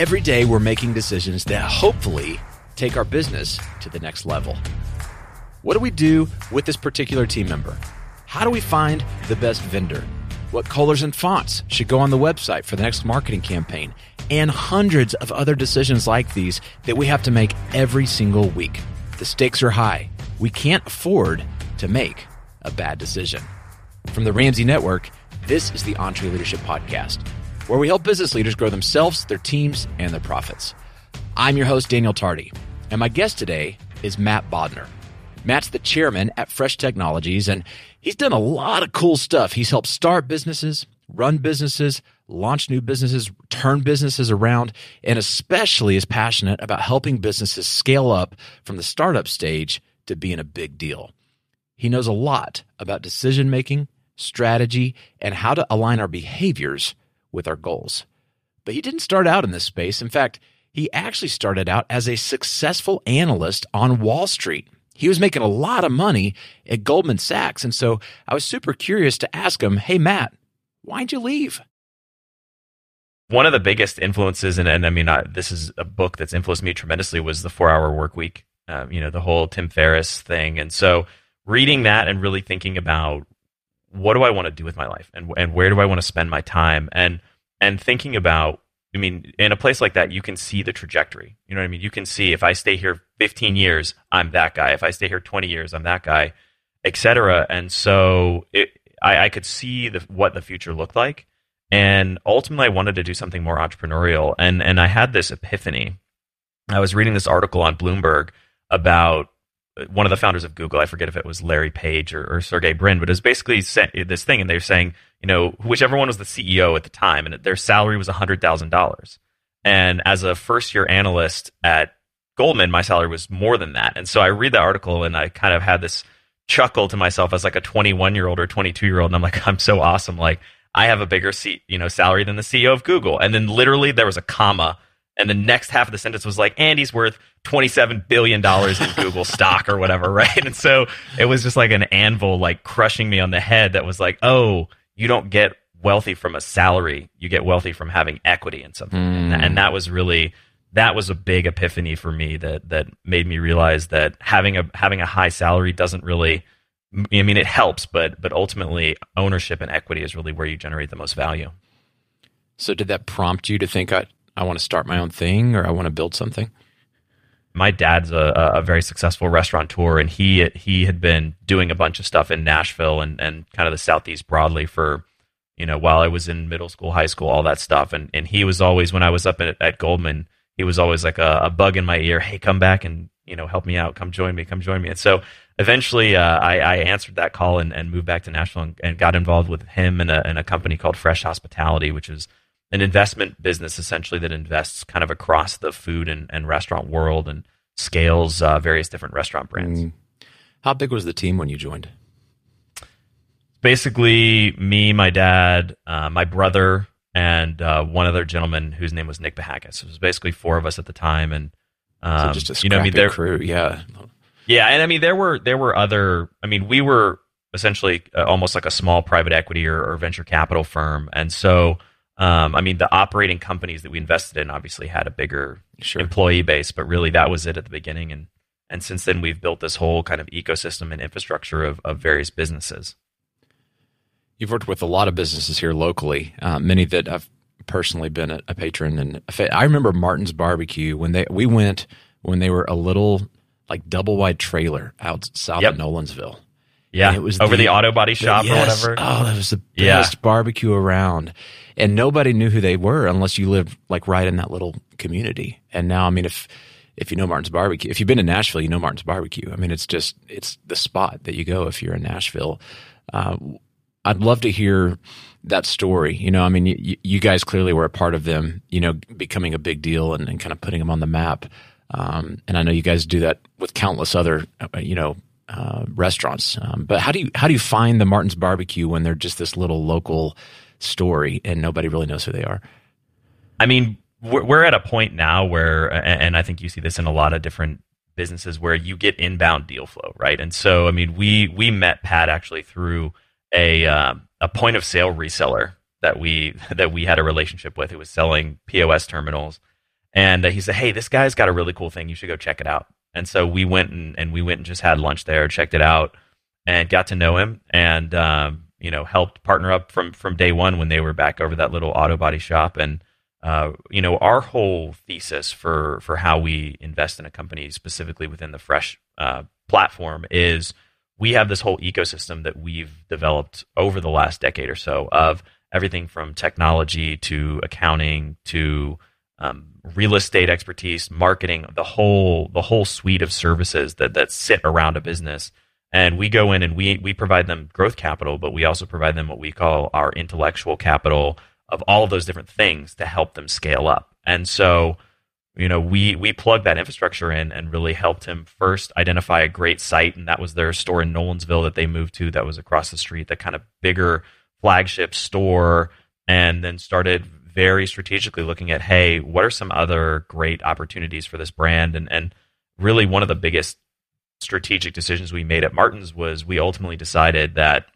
every day we're making decisions that hopefully take our business to the next level. What do we do with this particular team member? How do we find the best vendor? What colors and fonts should go on the website for the next marketing campaign? And hundreds of other decisions like these that we have to make every single week. The stakes are high. We can't afford to make a bad decision. From the Ramsey Network, this is the EntreLeadership Podcast, where we help business leaders grow themselves, their teams, and their profits. I'm your host, Daniel Tardy, and my guest today is Matt Bodnar. Matt's the chairman at Fresh Technologies, and he's done a lot of cool stuff. He's helped start businesses, run businesses, launch new businesses, turn businesses around, and especially is passionate about helping businesses scale up from the startup stage to being a big deal. He knows a lot about decision making, strategy, and how to align our behaviors with our goals. But he didn't start out in this space. In fact, he actually started out as a successful analyst on Wall Street. He was making a lot of money at Goldman Sachs. And so I was super curious to ask him, Hey, Matt, why'd you leave? One of the biggest influences, and, and I mean, I, this is a book that's influenced me tremendously, was the Four Hour Work Week. Uh, you know, the whole Tim Ferriss thing, and so reading that and really thinking about what do I want to do with my life, and and where do I want to spend my time, and and thinking about I mean, in a place like that, you can see the trajectory. You know what I mean? You can see if I stay here 15 years, I'm that guy. If I stay here 20 years, I'm that guy, etc. And so it, I, I, could see the, what the future looked like. And ultimately, I wanted to do something more entrepreneurial. And and I had this epiphany. I was reading this article on Bloomberg about one of the founders of Google. I forget if it was Larry Page or, or Sergey Brin, but it was basically this thing, and they were saying, you know, whichever one was the CEO at the time, and their salary was hundred thousand dollars. And as a first year analyst at Goldman, my salary was more than that. And so I read the article, and I kind of had this chuckle to myself as like a 21 year old or 22 year old, and I'm like, I'm so awesome, like. I have a bigger seat, you know, salary than the CEO of Google. And then literally there was a comma and the next half of the sentence was like Andy's worth 27 billion dollars in Google stock or whatever, right? And so it was just like an anvil like crushing me on the head that was like, "Oh, you don't get wealthy from a salary. You get wealthy from having equity in something." Mm. And, that, and that was really that was a big epiphany for me that that made me realize that having a having a high salary doesn't really I mean it helps, but but ultimately ownership and equity is really where you generate the most value. So did that prompt you to think I want to start my own thing or I want to build something? My dad's a, a very successful restaurateur, and he he had been doing a bunch of stuff in Nashville and, and kind of the southeast broadly for you know while I was in middle school, high school, all that stuff. And and he was always when I was up at, at Goldman, he was always like a, a, bug in my ear. Hey, come back and you know help me out. Come join me. Come join me. And so eventually, uh, I, I, answered that call and, and moved back to Nashville and, and got involved with him in a, in a company called Fresh Hospitality, which is an investment business essentially that invests kind of across the food and, and restaurant world and scales uh, various different restaurant brands. Mm. How big was the team when you joined? Basically, me, my dad, uh, my brother, and uh, one other gentleman whose name was Nick Pihakis. It was basically four of us at the time, and um, so just a you know, I mean, there, crew, yeah, yeah, and I mean, there were there were other. I mean, we were essentially uh, almost like a small private equity or, or venture capital firm, and so um, I mean, the operating companies that we invested in obviously had a bigger sure. employee base, but really that was it at the beginning. And and since then, we've built this whole kind of ecosystem and infrastructure of, of various businesses. You've worked with a lot of businesses here locally, uh, many that I've personally been a, a patron. And I remember Martin's Barbecue when they we went when they were a little like double wide trailer out south yep. of Nolensville. Yeah, it was over the, the, auto body shop the, yes. or whatever. Oh, that was the best yeah. barbecue around, and nobody knew who they were unless you lived like right in that little community. And now, I mean, if if you know Martin's Barbecue, if you've been to Nashville, you know Martin's Barbecue. I mean, it's just it's the spot that you go if you're in Nashville. Uh, I'd love to hear that story. You know, I mean, you, you, guys clearly were a part of them. You know, becoming a big deal and, and kind of putting them on the map. Um, and I know you guys do that with countless other, uh, you know, uh, restaurants. Um, but how do you how do you find the Martin's Barbecue when they're just this little local story and nobody really knows who they are? I mean, we're, at a point now where, and I think you see this in a lot of different businesses where you get inbound deal flow, right? And so, I mean, we we met Pat actually through a um, a point of sale reseller that we that we had a relationship with. who was selling POS terminals, And uh, he said, "Hey, this guy's got a really cool thing. You should go check it out." And so we went and, and we went and just had lunch there, checked it out, and got to know him, and um, you know helped partner up from from day one when they were back over that little auto body shop. And uh, you know our whole thesis for for how we invest in a company, specifically within the fresh uh, platform, is we have this whole ecosystem that we've developed over the last decade or so of everything from technology to accounting to um, real estate expertise, marketing, the whole the whole suite of services that that sit around a business. And we go in and we we provide them growth capital, but we also provide them what we call our intellectual capital of all of those different things to help them scale up. And so you know, we we plugged that infrastructure in and really helped him first identify a great site, and that was their store in Nolensville that they moved to. That was across the street, that kind of bigger flagship store, and then started very strategically looking at, hey, what are some other great opportunities for this brand? And and really one of the biggest strategic decisions we made at Martin's was we ultimately decided that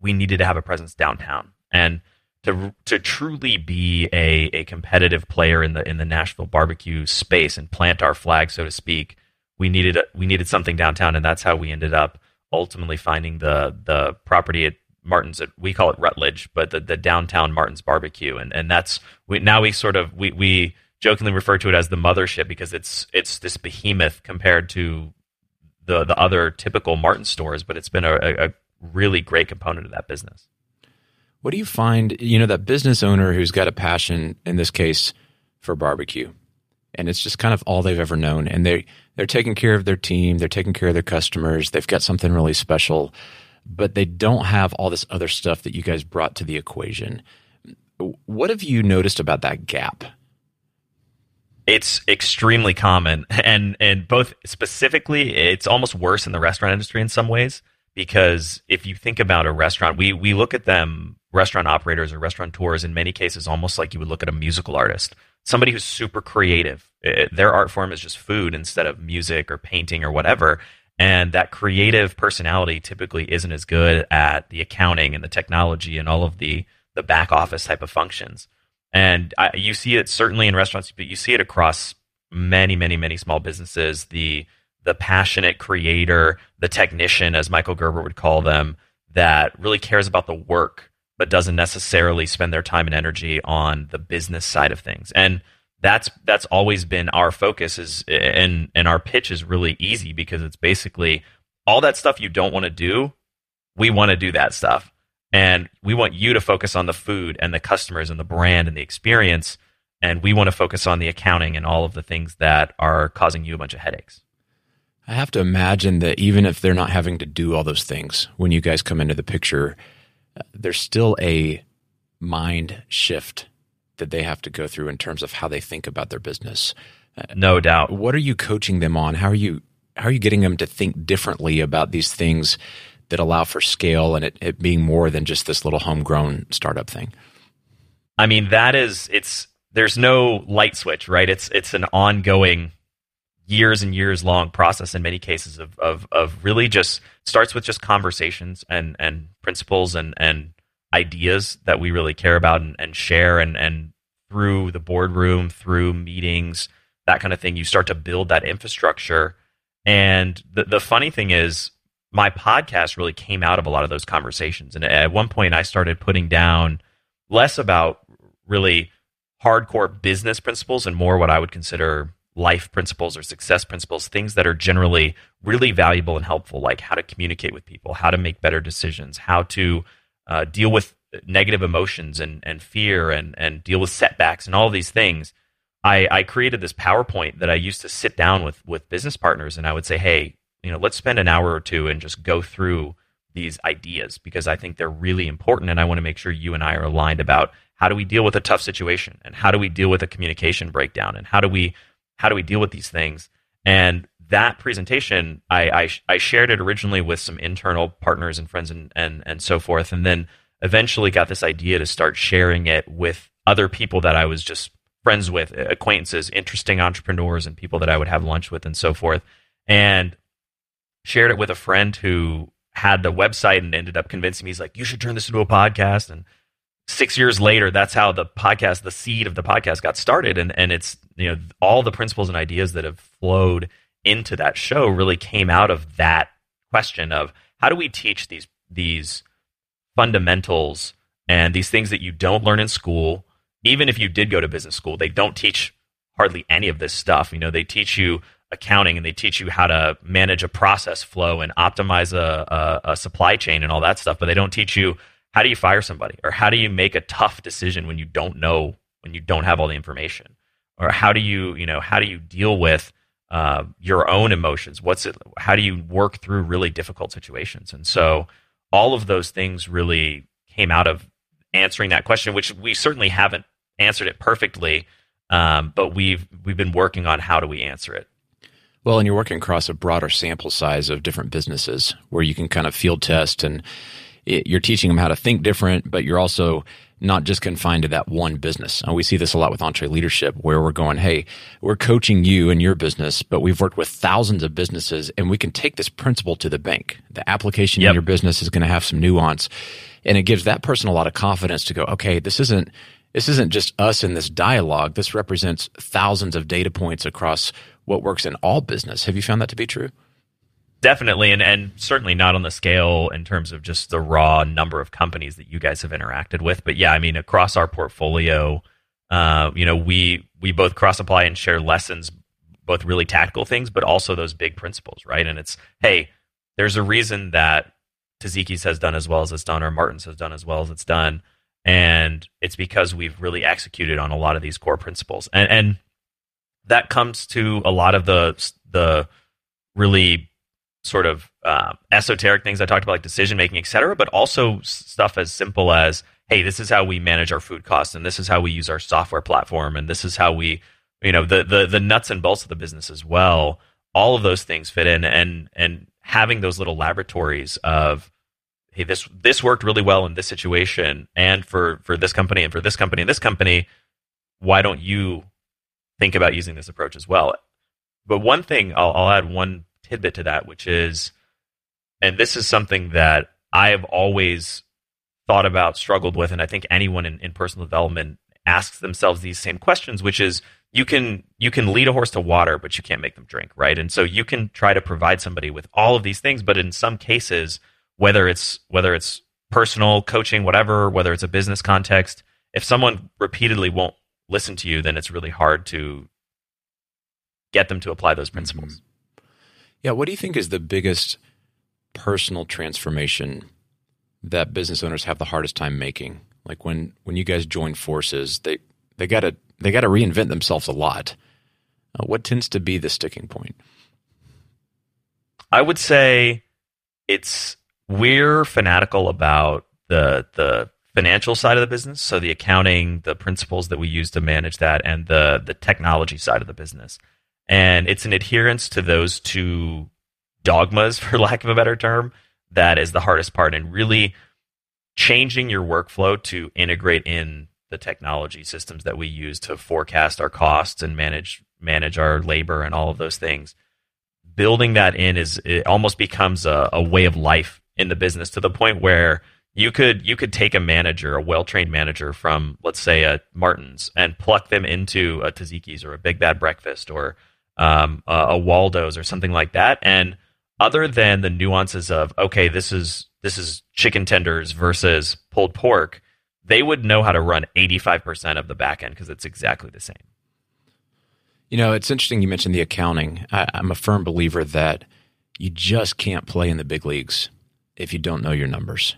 we needed to have a presence downtown and to to truly be a, a competitive player in the in the Nashville barbecue space and plant our flag, so to speak, we needed we needed something downtown, and that's how we ended up ultimately finding the the property at Martin's. We call it Rutledge, but the, the downtown Martin's barbecue, and and that's we now we sort of we we jokingly refer to it as the mothership because it's it's this behemoth compared to the the other typical Martin stores, but it's been a, a really great component of that business. What do you find, you know, that business owner who's got a passion, in this case, for barbecue, and it's just kind of all they've ever known, and they they're taking care of their team, they're taking care of their customers, they've got something really special, but they don't have all this other stuff that you guys brought to the equation. What have you noticed about that gap? It's extremely common, and and both specifically, it's almost worse in the restaurant industry in some ways because if you think about a restaurant, we we look at them restaurant operators or restaurateurs in many cases almost like you would look at a musical artist. Somebody who's super creative. It, their art form is just food instead of music or painting or whatever. And that creative personality typically isn't as good at the accounting and the technology and all of the the back office type of functions and I, you see it certainly in restaurants but you see it across many many many small businesses the the passionate creator the technician as michael gerber would call them that really cares about the work but doesn't necessarily spend their time and energy on the business side of things. And that's that's always been our focus is and and our pitch is really easy because it's basically all that stuff you don't want to do, we want to do that stuff. And we want you to focus on the food and the customers and the brand and the experience and we want to focus on the accounting and all of the things that are causing you a bunch of headaches. I have to imagine that even if they're not having to do all those things when you guys come into the picture, uh, there's still a mind shift that they have to go through in terms of how they think about their business. Uh, no doubt. What are you coaching them on? How are you how are you getting them to think differently about these things that allow for scale and it, it being more than just this little homegrown startup thing? I mean, that is it's there's no light switch, right? It's it's an ongoing years and years long process in many cases of, of, of really just starts with just conversations and, and principles and, and ideas that we really care about and, and share and, and through the boardroom, through meetings, that kind of thing, you start to build that infrastructure. And the, the funny thing is, my podcast really came out of a lot of those conversations. And at one point, I started putting down less about really hardcore business principles and more what I would consider life principles or success principles, things that are generally really valuable and helpful, like how to communicate with people, how to make better decisions, how to uh, deal with negative emotions and, and fear and, and deal with setbacks and all these things. I, I created this PowerPoint that I used to sit down with with business partners and I would say, hey, you know, let's spend an hour or two and just go through these ideas because I think they're really important and I want to make sure you and I are aligned about how do we deal with a tough situation and how do we deal with a communication breakdown and how do we how do we deal with these things? And that presentation, I, I, I shared it originally with some internal partners and friends and, and, and so forth. And then eventually got this idea to start sharing it with other people that I was just friends with, acquaintances, interesting entrepreneurs, and people that I would have lunch with and so forth. And shared it with a friend who had the website and ended up convincing me, he's like, you should turn this into a podcast. And six years later, that's how the podcast, the seed of the podcast got started. And, and it's you know all the principles and ideas that have flowed into that show really came out of that question of how do we teach these these fundamentals and these things that you don't learn in school even if you did go to business school they don't teach hardly any of this stuff you know they teach you accounting and they teach you how to manage a process flow and optimize a, a, a supply chain and all that stuff but they don't teach you how do you fire somebody or how do you make a tough decision when you don't know when you don't have all the information? Or how do you you know how do you deal with uh, your own emotions? What's it how do you work through really difficult situations? And so all of those things really came out of answering that question which we certainly haven't answered it perfectly um, but we've we've been working on how do we answer it well and you're working across a broader sample size of different businesses where you can kind of field test and it, you're teaching them how to think different but you're also not just confined to that one business. And we see this a lot with EntreLeadership where we're going, Hey, we're coaching you in your business, but we've worked with thousands of businesses and we can take this principle to the bank. The application yep. in your business is going to have some nuance and it gives that person a lot of confidence to go, okay, this isn't, this isn't just us in this dialogue. This represents thousands of data points across what works in all business. Have you found that to be true? definitely and, and certainly not on the scale in terms of just the raw number of companies that you guys have interacted with but yeah i mean across our portfolio uh, you know we we both cross apply and share lessons both really tactical things but also those big principles right and it's hey there's a reason that Taziki's has done as well as it's done or Martin's has done as well as it's done and it's because we've really executed on a lot of these core principles and and that comes to a lot of the the really sort of uh, esoteric things I talked about, like decision making, et cetera, but also stuff as simple as, hey, this is how we manage our food costs, and this is how we use our software platform, and this is how we, you know, the the the nuts and bolts of the business as well. All of those things fit in, and and having those little laboratories of, hey, this this worked really well in this situation, and for for this company, and for this company, and this company, why don't you think about using this approach as well? But one thing I'll, I'll add one tidbit to that, which is, and this is something that I have always thought about, struggled with, and I think anyone in, in personal development asks themselves these same questions, which is you can you can lead a horse to water, but you can't make them drink, right? And so you can try to provide somebody with all of these things, but in some cases, whether it's whether it's personal coaching, whatever, whether it's a business context, if someone repeatedly won't listen to you, then it's really hard to get them to apply those principles. Mm-hmm. Yeah. What do you think is the biggest personal transformation that business owners have the hardest time making? Like when, when you guys join forces, they, they gotta, they gotta reinvent themselves a lot. Uh, what tends to be the sticking point? I would say it's we're fanatical about the the financial side of the business, so the accounting, the principles that we use to manage that, and the the technology side of the business. And it's an adherence to those two dogmas, for lack of a better term, that is the hardest part. And really changing your workflow to integrate in the technology systems that we use to forecast our costs and manage manage our labor and all of those things. Building that in is it almost becomes a, a way of life in the business to the point where you could you could take a manager, a well trained manager from let's say a Martin's, and pluck them into a Taziki's or a Big Bad Breakfast or um, a, a Waldo's or something like that. And other than the nuances of okay, this is this is chicken tenders versus pulled pork, they would know how to run 85% of the back end because it's exactly the same. You know, it's interesting you mentioned the accounting. I, I'm a firm believer that you just can't play in the big leagues if you don't know your numbers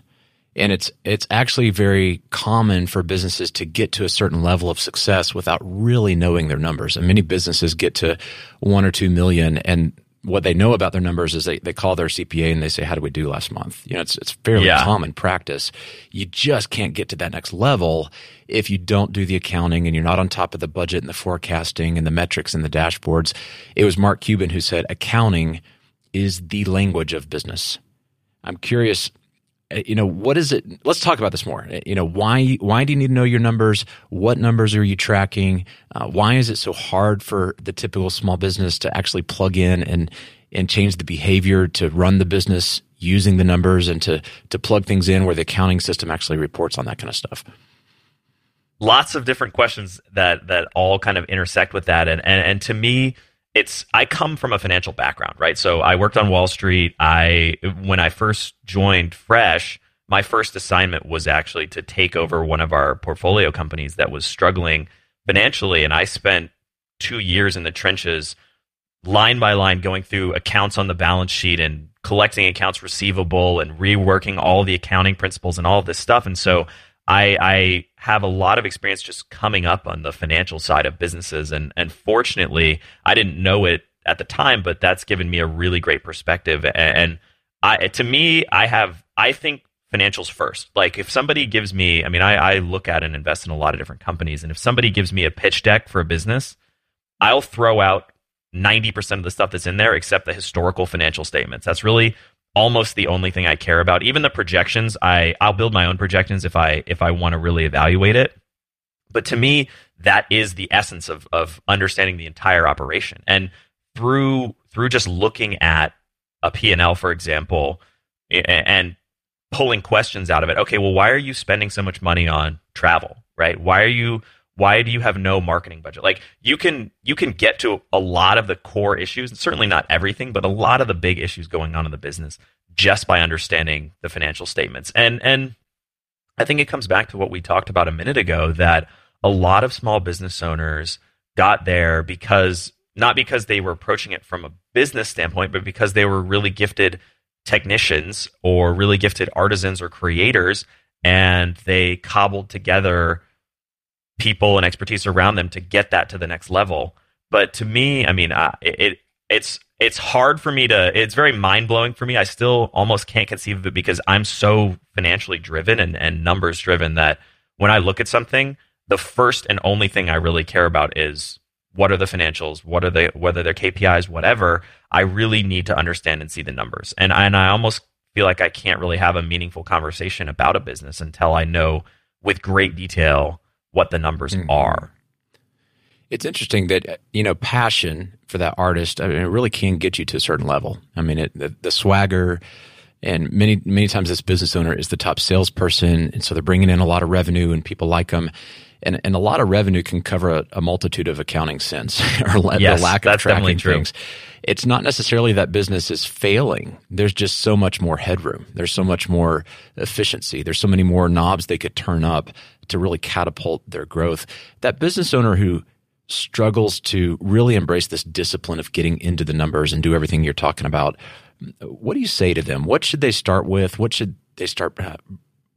and it's it's actually very common for businesses to get to a certain level of success without really knowing their numbers. And many businesses get to one or two million, and what they know about their numbers is they, they call their CPA and they say, "How did we do last month?" You know, it's it's fairly yeah. common practice. You just can't get to that next level if you don't do the accounting and you're not on top of the budget and the forecasting and the metrics and the dashboards. It was Mark Cuban who said, "Accounting is the language of business." I'm curious you know what is it let's talk about this more. Uh, you know why why do you need to know your numbers? What numbers are you tracking? Uh, why is it so hard for the typical small business to actually plug in and and change the behavior to run the business using the numbers and to to plug things in where the accounting system actually reports on that kind of stuff? Lots of different questions that that all kind of intersect with that. And and, and to me it's I come from a financial background, right? So I worked on Wall Street. I when I first joined Fresh, my first assignment was actually to take over one of our portfolio companies that was struggling financially and I spent 2 years in the trenches line by line going through accounts on the balance sheet and collecting accounts receivable and reworking all the accounting principles and all this stuff. And so I, I have a lot of experience just coming up on the financial side of businesses. And, and fortunately, I didn't know it at the time, but that's given me a really great perspective. And I, to me, I have, I think financials first. Like if somebody gives me, I mean, I, I look at and invest in a lot of different companies. And if somebody gives me a pitch deck for a business, I'll throw out 90% of the stuff that's in there except the historical financial statements. That's really almost the only thing I care about. Even the projections, I I'll build my own projections if I if I want to really evaluate it. But to me, that is the essence of of understanding the entire operation. And through through just looking at a P&L, for example, and pulling questions out of it. Okay, well, why are you spending so much money on travel? Right? Why are you why do you have no marketing budget? Like you can you can get to a lot of the core issues certainly not everything but a lot of the big issues going on in the business just by understanding the financial statements. And and i think it comes back to what we talked about a minute ago that a lot of small business owners got there because not because they were approaching it from a business standpoint but because they were really gifted technicians or really gifted artisans or creators and they cobbled together people and expertise around them to get that to the next level. But to me, I mean, uh, it it's it's hard for me to. It's very mind blowing for me. I still almost can't conceive of it because I'm so financially driven and, and numbers driven that when I look at something, the first and only thing I really care about is what are the financials, what are the whether they're KPIs, whatever. I really need to understand and see the numbers, and and I almost feel like I can't really have a meaningful conversation about a business until I know with great detail what the numbers mm-hmm. are. It's interesting that you know passion for that artist. I mean, it really can get you to a certain level. I mean, it, the, the swagger, and many many times this business owner is the top salesperson, and so they're bringing in a lot of revenue, and people like them. And, and a lot of revenue can cover a, a multitude of accounting sins or yes, the lack of tracking things. It's not necessarily that business is failing. There's just so much more headroom. There's so much more efficiency. There's so many more knobs they could turn up to really catapult their growth. That business owner who struggles to really embrace this discipline of getting into the numbers and do everything you're talking about, what do you say to them? What should they start with? What should they start uh,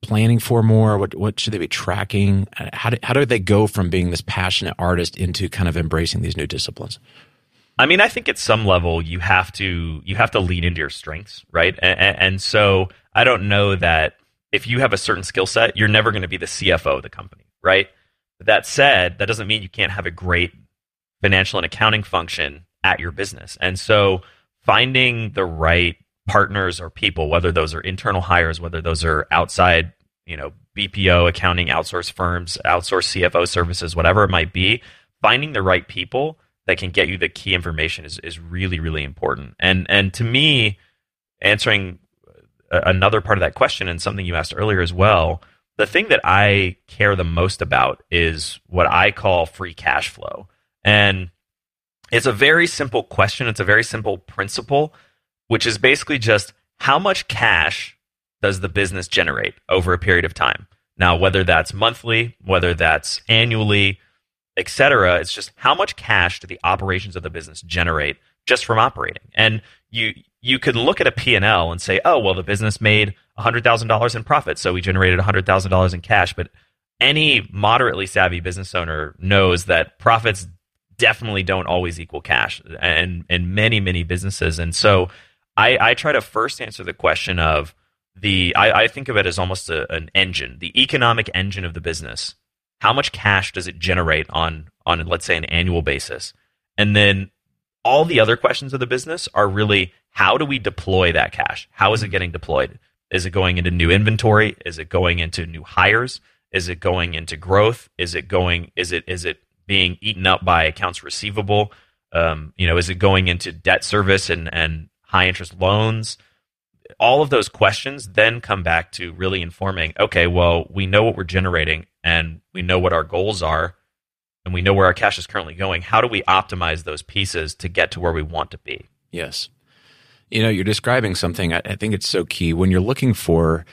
planning for more? What what should they be tracking? How do, how do they go from being this passionate artist into kind of embracing these new disciplines? I mean, I think at some level you have to you have to lean into your strengths, right? And, and so I don't know that if you have a certain skill set, you're never going to be the CFO of the company, right? That said, that doesn't mean you can't have a great financial and accounting function at your business. And so finding the right partners or people, whether those are internal hires, whether those are outside, you know, BPO, accounting, outsource firms, outsource CFO services, whatever it might be, finding the right people that can get you the key information is, is really, really important. And and to me, answering another part of that question and something you asked earlier as well. The thing that I care the most about is what I call free cash flow. And it's a very simple question. It's a very simple principle, which is basically just how much cash does the business generate over a period of time? Now, whether that's monthly, whether that's annually, etc., it's just how much cash do the operations of the business generate just from operating? And you you could look at a P&L and say, oh, well, the business made $100,000 in profit, so we generated $100,000 in cash. But any moderately savvy business owner knows that profits definitely don't always equal cash and in many, many businesses. And so I, I, try to first answer the question of the, I, I think of it as almost a, an engine, the economic engine of the business. How much cash does it generate on, on, let's say, an annual basis? And then all the other questions of the business are really how do we deploy that cash? How is it getting deployed? Is it going into new inventory? Is it going into new hires? Is it going into growth? Is it going? Is it is it being eaten up by accounts receivable? Um, you know, is it going into debt service and and high interest loans? all of those questions then come back to really informing okay well we know what we're generating and we know what our goals are and we know where our cash is currently going how do we optimize those pieces to get to where we want to be yes you know you're describing something i, I think it's so key when you're looking for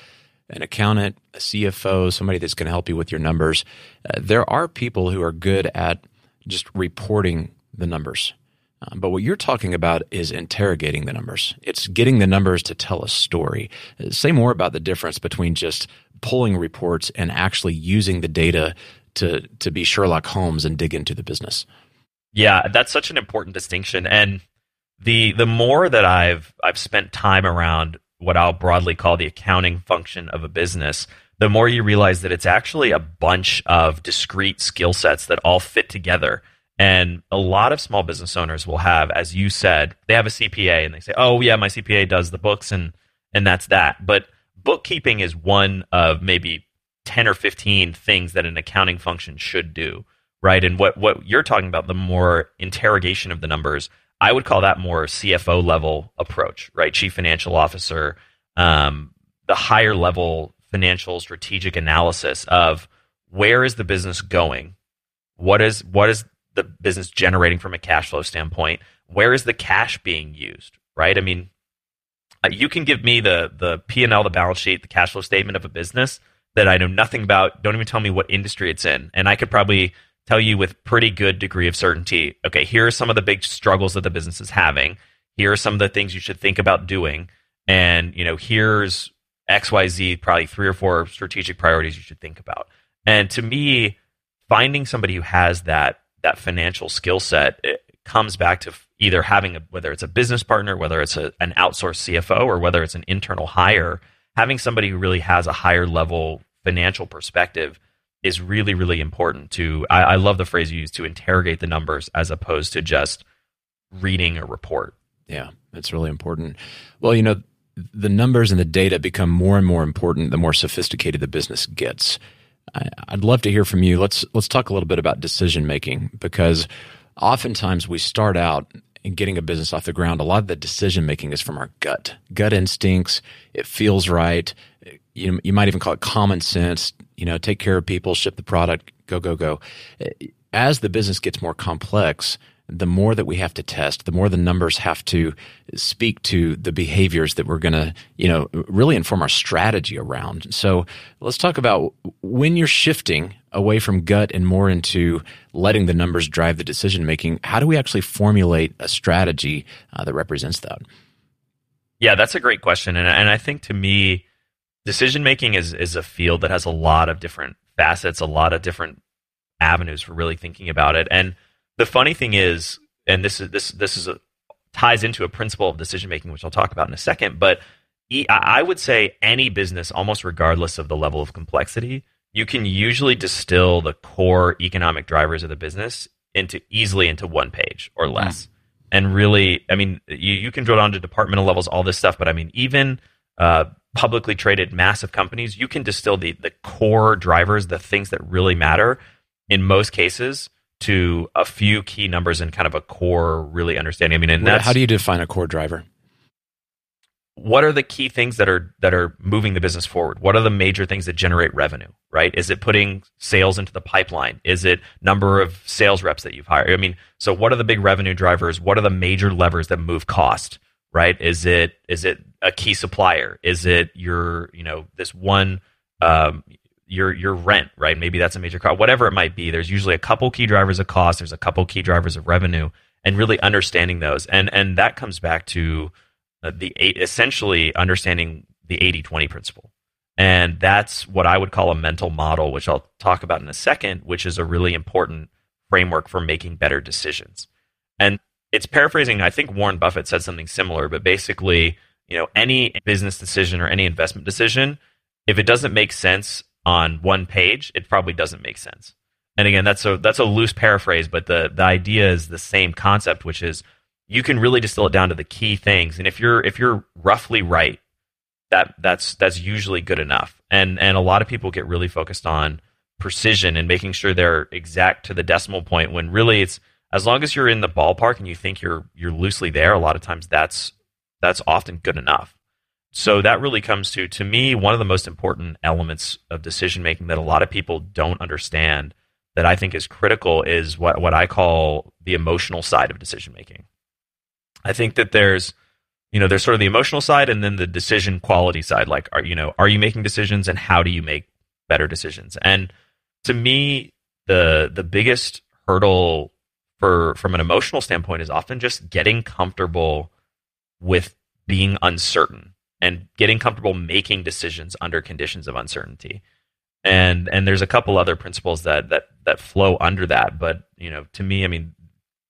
an accountant a cfo somebody that's going to help you with your numbers uh, there are people who are good at just reporting the numbers um, but what you're talking about is interrogating the numbers. It's getting the numbers to tell a story. Say more about the difference between just pulling reports and actually using the data to to be Sherlock Holmes and dig into the business. Yeah, that's such an important distinction. And the the more that I've I've spent time around what I'll broadly call the accounting function of a business, the more you realize that it's actually a bunch of discrete skill sets that all fit together and a lot of small business owners will have, as you said, they have a CPA and they say, "Oh yeah, my CPA does the books and and that's that." But bookkeeping is one of maybe 10 or 15 things that an accounting function should do, right? And what what you're talking about the more interrogation of the numbers, I would call that more CFO level approach, right? Chief financial officer, um, the higher level financial strategic analysis of where is the business going? What is what is the business generating from a cash flow standpoint? Where is the cash being used? Right? I mean, uh, you can give me the the P and L, the balance sheet, the cash flow statement of a business that I know nothing about. Don't even tell me what industry it's in, and I could probably tell you with pretty good degree of certainty. Okay, here are some of the big struggles that the business is having. Here are some of the things you should think about doing, and you know, here's X, Y, Z, probably three or four strategic priorities you should think about. And to me, finding somebody who has that that financial skill set comes back to either having a, whether it's a business partner, whether it's a, an outsourced CFO, or whether it's an internal hire, having somebody who really has a higher level financial perspective is really, really important to, I, I love the phrase you use to interrogate the numbers as opposed to just reading a report. Yeah, that's really important. Well, you know, the numbers and the data become more and more important the more sophisticated the business gets. I'd love to hear from you. Let's let's talk a little bit about decision making because oftentimes we start out in getting a business off the ground. A lot of the decision making is from our gut, gut instincts. It feels right. You you might even call it common sense. You know, take care of people, ship the product, go go go. As the business gets more complex, the more that we have to test, the more the numbers have to speak to the behaviors that we're going to, you know, really inform our strategy around. So let's talk about when you're shifting away from gut and more into letting the numbers drive the decision making. How do we actually formulate a strategy uh, that represents that? Yeah, that's a great question, and and I think to me, decision making is is a field that has a lot of different facets, a lot of different avenues for really thinking about it, and the funny thing is, and this is this this is a ties into a principle of decision making, which I'll talk about in a second. But I would say any business, almost regardless of the level of complexity, you can usually distill the core economic drivers of the business into easily into one page or less. Mm. And really, I mean, you, you can drill down to departmental levels, all this stuff, but I mean, even uh, publicly traded massive companies, you can distill the, the core drivers, the things that really matter in most cases to a few key numbers and kind of a core really understanding. I mean, and that's how do you define a core driver? What are the key things that are that are moving the business forward? What are the major things that generate revenue? Right? Is it putting sales into the pipeline? Is it number of sales reps that you've hired? I mean, so what are the big revenue drivers? What are the major levers that move cost? Right? Is it is it a key supplier? Is it your you know this one um, your your rent, right? Maybe that's a major cost, whatever it might be. There's usually a couple key drivers of cost. There's a couple key drivers of revenue, and really understanding those, and and that comes back to uh, the essentially understanding the 80-20 principle, and that's what I would call a mental model, which I'll talk about in a second, which is a really important framework for making better decisions. And it's paraphrasing. I think Warren Buffett said something similar, but basically, you know, any business decision or any investment decision, if it doesn't make sense on one page, it probably doesn't make sense. And again, that's a that's a loose paraphrase, but the the idea is the same concept, which is you can really distill it down to the key things. And if you're if you're roughly right, that that's that's usually good enough. And and a lot of people get really focused on precision and making sure they're exact to the decimal point when really it's as long as you're in the ballpark and you think you're you're loosely there, a lot of times that's that's often good enough. so mm-hmm. that really comes to to me one of the most important elements of decision making that a lot of people don't understand that I think is critical is what what I call the emotional side of decision making. I think that there's you know there's sort of the emotional side and then the decision quality side like are you know are you making decisions and how do you make better decisions and to me the the biggest hurdle for from an emotional standpoint is often just getting comfortable with being uncertain and getting comfortable making decisions under conditions of uncertainty. And and there's a couple other principles that that that flow under that. But you know to me i mean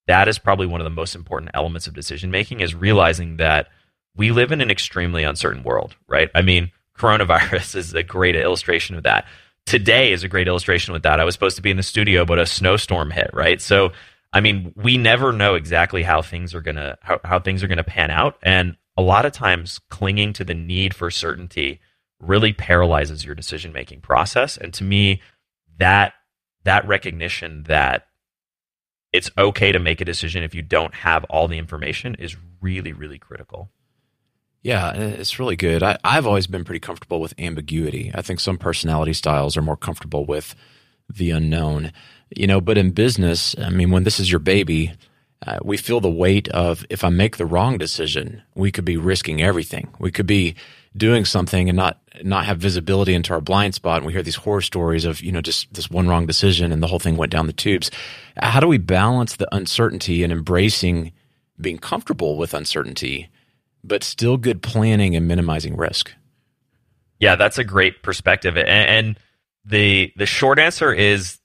that is probably one of the most important elements of decision making is realizing that we live in an extremely uncertain world right? I mean coronavirus is a great illustration of that. Today is a great illustration with that. I was supposed to be in the studio but a snowstorm hit right? So i mean we never know exactly how things are gonna how, how things are gonna pan out. And a lot of times clinging to the need for certainty really paralyzes your decision making process. And to me that that recognition that it's okay to make a decision if you don't have all the information is really really critical. Yeah it's really good. I, i've always been pretty comfortable with ambiguity. I think some personality styles are more comfortable with the unknown you know but in business i mean when this is your baby uh, we feel the weight of if I make the wrong decision, we could be risking everything. We could be doing something and not not have visibility into our blind spot. And we hear these horror stories of you know just this one wrong decision and the whole thing went down the tubes. How do we balance the uncertainty and embracing being comfortable with uncertainty, but still good planning and minimizing risk? Yeah, that's a great perspective. And, and the the short answer is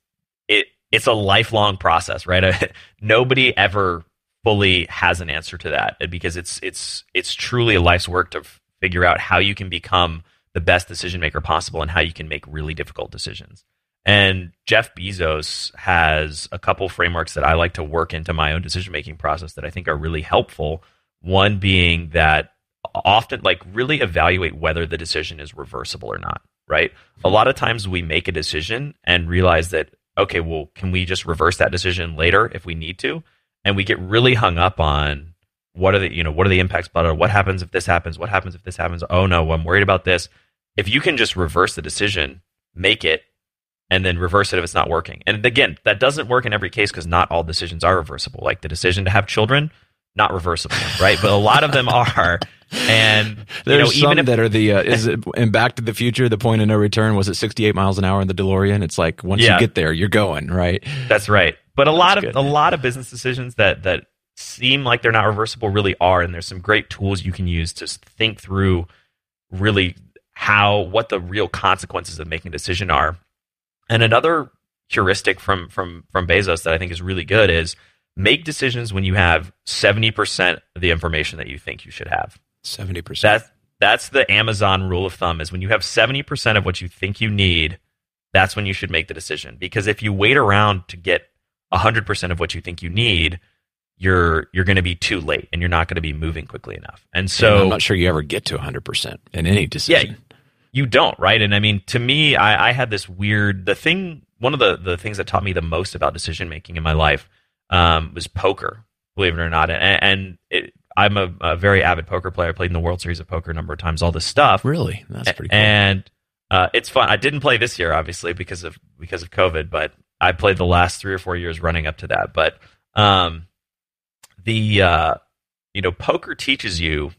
it's a lifelong process, right? Uh, nobody ever fully has an answer to that uh, because it's it's it's truly a life's work to figure out how you can become the best decision maker possible and how you can make really difficult decisions. And Jeff Bezos has a couple frameworks that I like to work into my own decision making process that I think are really helpful. One being that often like really evaluate whether the decision is reversible or not, right? A lot of times we make a decision and realize that okay, well, can we just reverse that decision later if we need to? And we get really hung up on what are the you know what are the impacts but what happens if this happens? What happens if this happens? Oh no i'm worried about this. If you can just reverse the decision make it and then reverse it if it's not working. And again that doesn't work in every case because not all decisions are reversible. Like the decision to have children not reversible right but a lot of them are and there's you know, some if, that are the uh, is it in Back to the Future the point of no return was it 68 miles an hour in the DeLorean? It's like once yeah. you get there, you're going right. That's right. But a That's lot of good. a lot of business decisions that that seem like they're not reversible really are, and there's some great tools you can use to think through really how what the real consequences of making a decision are. And another heuristic from from from Bezos that I think is really good is make decisions when you have 70% of the information that you think you should have. 70%. That's that's the Amazon rule of thumb is when you have 70% of what you think you need, that's when you should make the decision. Because if you wait around to get 100% of what you think you need, you're you're going to be too late and you're not going to be moving quickly enough. And so and I'm not sure you ever get to 100% in any decision. Yeah, you don't, right? And I mean, to me, I, I had this weird the thing. One of the the things that taught me the most about decision making in my life um, was poker. Believe it or not, and, and it, I'm a, a, very avid poker player. I played in the World Series of Poker a number of times. All this stuff. Really, that's pretty. cool. And uh, it's fun. I didn't play this year, obviously, because of because of COVID, but I played the last three or four years running up to that. But um, the uh, you know, poker teaches you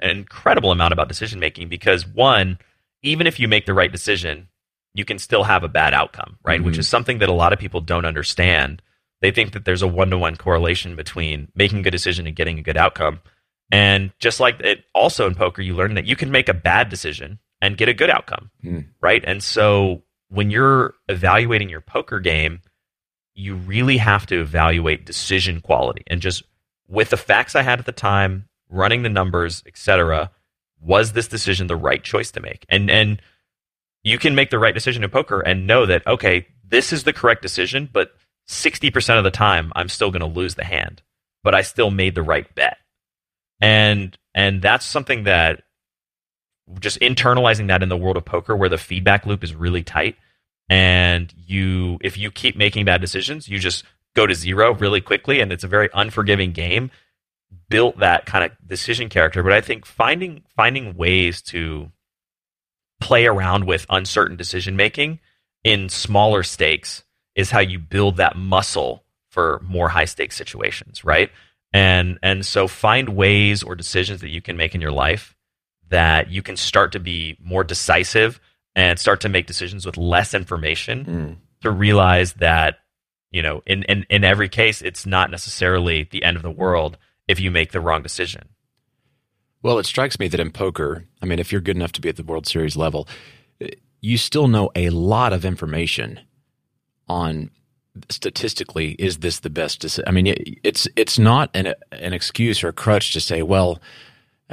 an incredible amount about decision making because one, even if you make the right decision, you can still have a bad outcome, right? Mm-hmm. Which is something that a lot of people don't understand they think that there's a one to one correlation between making a good decision and getting a good outcome. And just like it, also in poker, you learn that you can make a bad decision and get a good outcome, mm. right? And so when you're evaluating your poker game, you really have to evaluate decision quality and just with the facts I had at the time, running the numbers, etc. Was this decision the right choice to make? And and you can make the right decision in poker and know that okay, this is the correct decision, but 60% of the time I'm still going to lose the hand, but I still made the right bet. And and that's something that just internalizing that in the world of poker where the feedback loop is really tight and you if you keep making bad decisions, you just go to zero really quickly and it's a very unforgiving game. built that kind of decision character. But I think finding finding ways to play around with uncertain decision making in smaller stakes is how you build that muscle for more high stakes situations, right? And and so find ways or decisions that you can make in your life that you can start to be more decisive and start to make decisions with less information mm. to realize that you know in, in in every case it's not necessarily the end of the world if you make the wrong decision well it strikes me that in poker i mean if you're good enough to be at the world series level you still know a lot of information on statistically is this the best decision? I mean, it's it's not an an excuse or a crutch to say, well,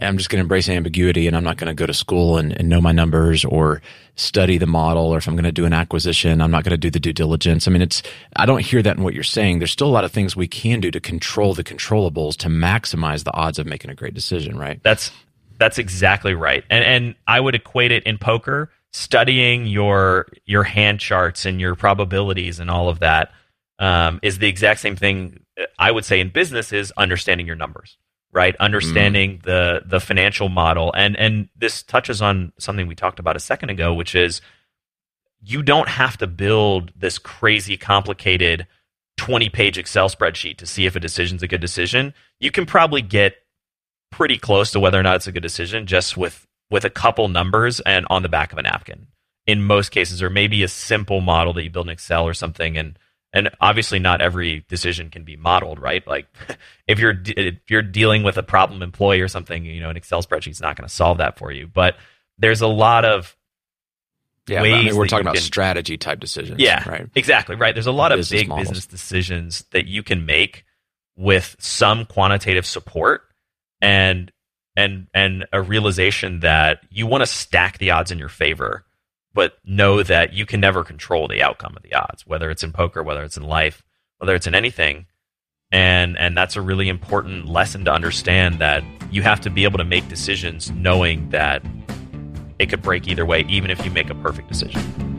I'm just going to embrace ambiguity and I'm not going to go to school and, and, know my numbers or study the model or if I'm going to do an acquisition, I'm not going to do the due diligence. I mean, it's I don't hear that in what you're saying. There's still a lot of things we can do to control the controllables to maximize the odds of making a great decision, right? That's that's exactly right. And and I would equate it in poker studying your your hand charts and your probabilities and all of that um, is the exact same thing I would say in business is understanding your numbers, right? Understanding mm. the the financial model, and and this touches on something we talked about a second ago, which is you don't have to build this crazy complicated 20 page Excel spreadsheet to see if a decision's a good decision. You can probably get pretty close to whether or not it's a good decision just with with a couple numbers and on the back of a napkin in most cases, or maybe a simple model that you build in Excel or something. And and obviously, not every decision can be modeled, right? Like if you're if you're dealing with a problem employee or something, you know, an Excel spreadsheet is not going to solve that for you. But there's a lot of yeah, ways I mean, we're talking about can, strategy type decisions. Yeah, right. Exactly. Right. There's a lot business of big models. business decisions that you can make with some quantitative support and and and a realization that you want to stack the odds in your favor, but know that you can never control the outcome of the odds, whether it's in poker, whether it's in life, whether it's in anything. And and that's a really important lesson to understand that you have to be able to make decisions knowing that it could break either way, even if you make a perfect decision.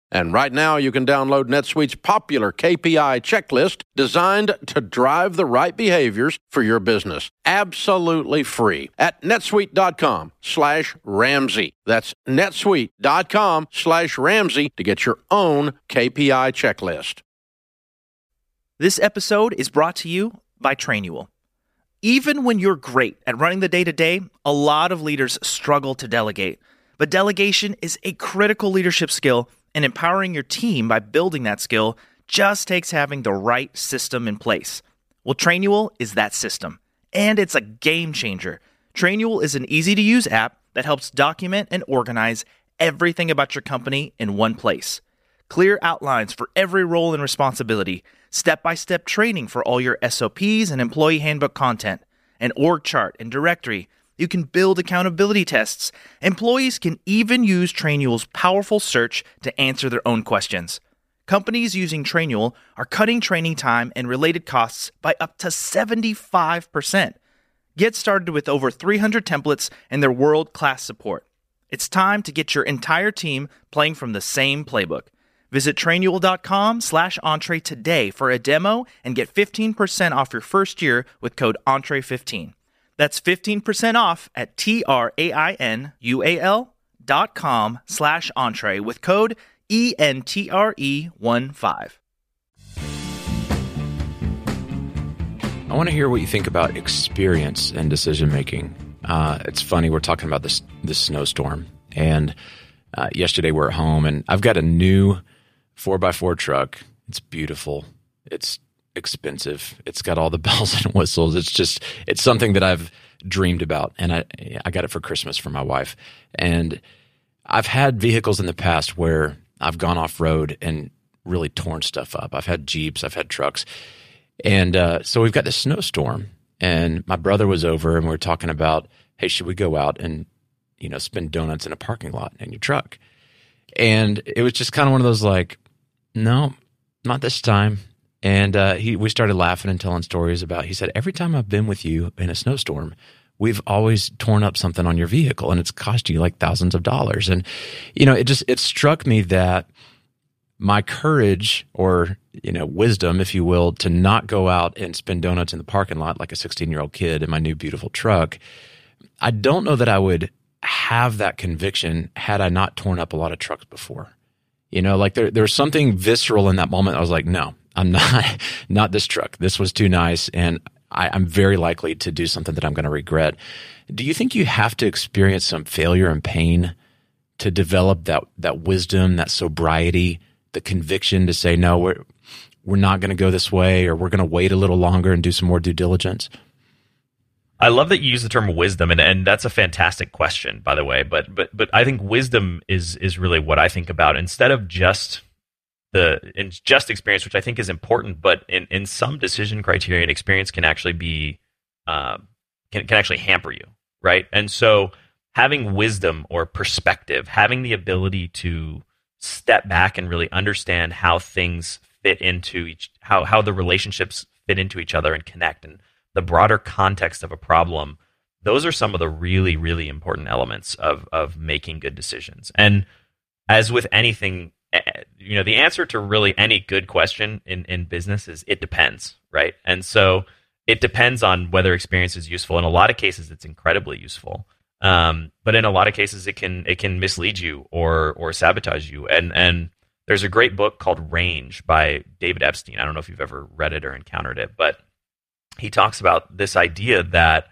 And right now, you can download NetSuite's popular KPI checklist designed to drive the right behaviors for your business. Absolutely free at netsuite.com slash Ramsey. That's netsuite.com slash Ramsey to get your own KPI checklist. This episode is brought to you by Trainual. Even when you're great at running the day to day, a lot of leaders struggle to delegate. But delegation is a critical leadership skill, and empowering your team by building that skill just takes having the right system in place. Well, Trainual is that system, and it's a game changer. Trainual is an easy to use app that helps document and organize everything about your company in one place. Clear outlines for every role and responsibility step by step training for all your SOPs and employee handbook content, an org chart and directory. You can build accountability tests. Employees can even use Trainual's powerful search to answer their own questions. Companies using Trainual are cutting training time and related costs by up to 75%. Get started with over 300 templates and their world class support. It's time to get your entire team playing from the same playbook. Visit trainual.com slash entree today for a demo and get 15% off your first year with code entree15. That's 15% off at T-R-A-I-N-U-A-L dot com slash entree with code E-N-T-R-E-1-5. I want to hear what you think about experience and decision making. Uh, it's funny we're talking about this this snowstorm, and uh, yesterday we're at home, and I've got a new four x four truck. It's beautiful. It's expensive. It's got all the bells and whistles. It's just it's something that I've dreamed about, and I I got it for Christmas for my wife. And I've had vehicles in the past where I've gone off road and really torn stuff up. I've had jeeps, I've had trucks, and uh, so we've got this snowstorm. And my brother was over, and we are talking about, hey, should we go out and you know spend donuts in a parking lot in your truck? And it was just kind of one of those like, no, not this time. And uh, he, we started laughing and telling stories about. He said, every time I've been with you in a snowstorm, we've always torn up something on your vehicle, and it's cost you like thousands of dollars. And you know, it just it struck me that my courage or you know wisdom if you will to not go out and spend donuts in the parking lot like a 16 year old kid in my new beautiful truck i don't know that i would have that conviction had i not torn up a lot of trucks before you know like there, there was something visceral in that moment. I was like no i'm not not this truck. This was too nice and I, i'm very likely to do something that i'm going to regret. Do you think you have to experience some failure and pain to develop that that wisdom that sobriety the conviction to say no we're we're not going to go this way or we're going to wait a little longer and do some more due diligence I love that you use the term wisdom, and, and that's a fantastic question, by the way. But but but I think wisdom is is really what I think about instead of just the in just experience, which I think is important. But in, in some decision criteria, and experience can actually be um, can can actually hamper you, right? And so having wisdom or perspective, having the ability to step back and really understand how things fit into each how how the relationships fit into each other and connect and the broader context of a problem those are some of the really really important elements of of making good decisions and as with anything eh, eh, you know the answer to really any good question in in business is it depends right and so it depends on whether experience is useful in a lot of cases it's incredibly useful um, but in a lot of cases, it can it can mislead you or or sabotage you. And and there's a great book called Range by David Epstein. I don't know if you've ever read it or encountered it, but he talks about this idea that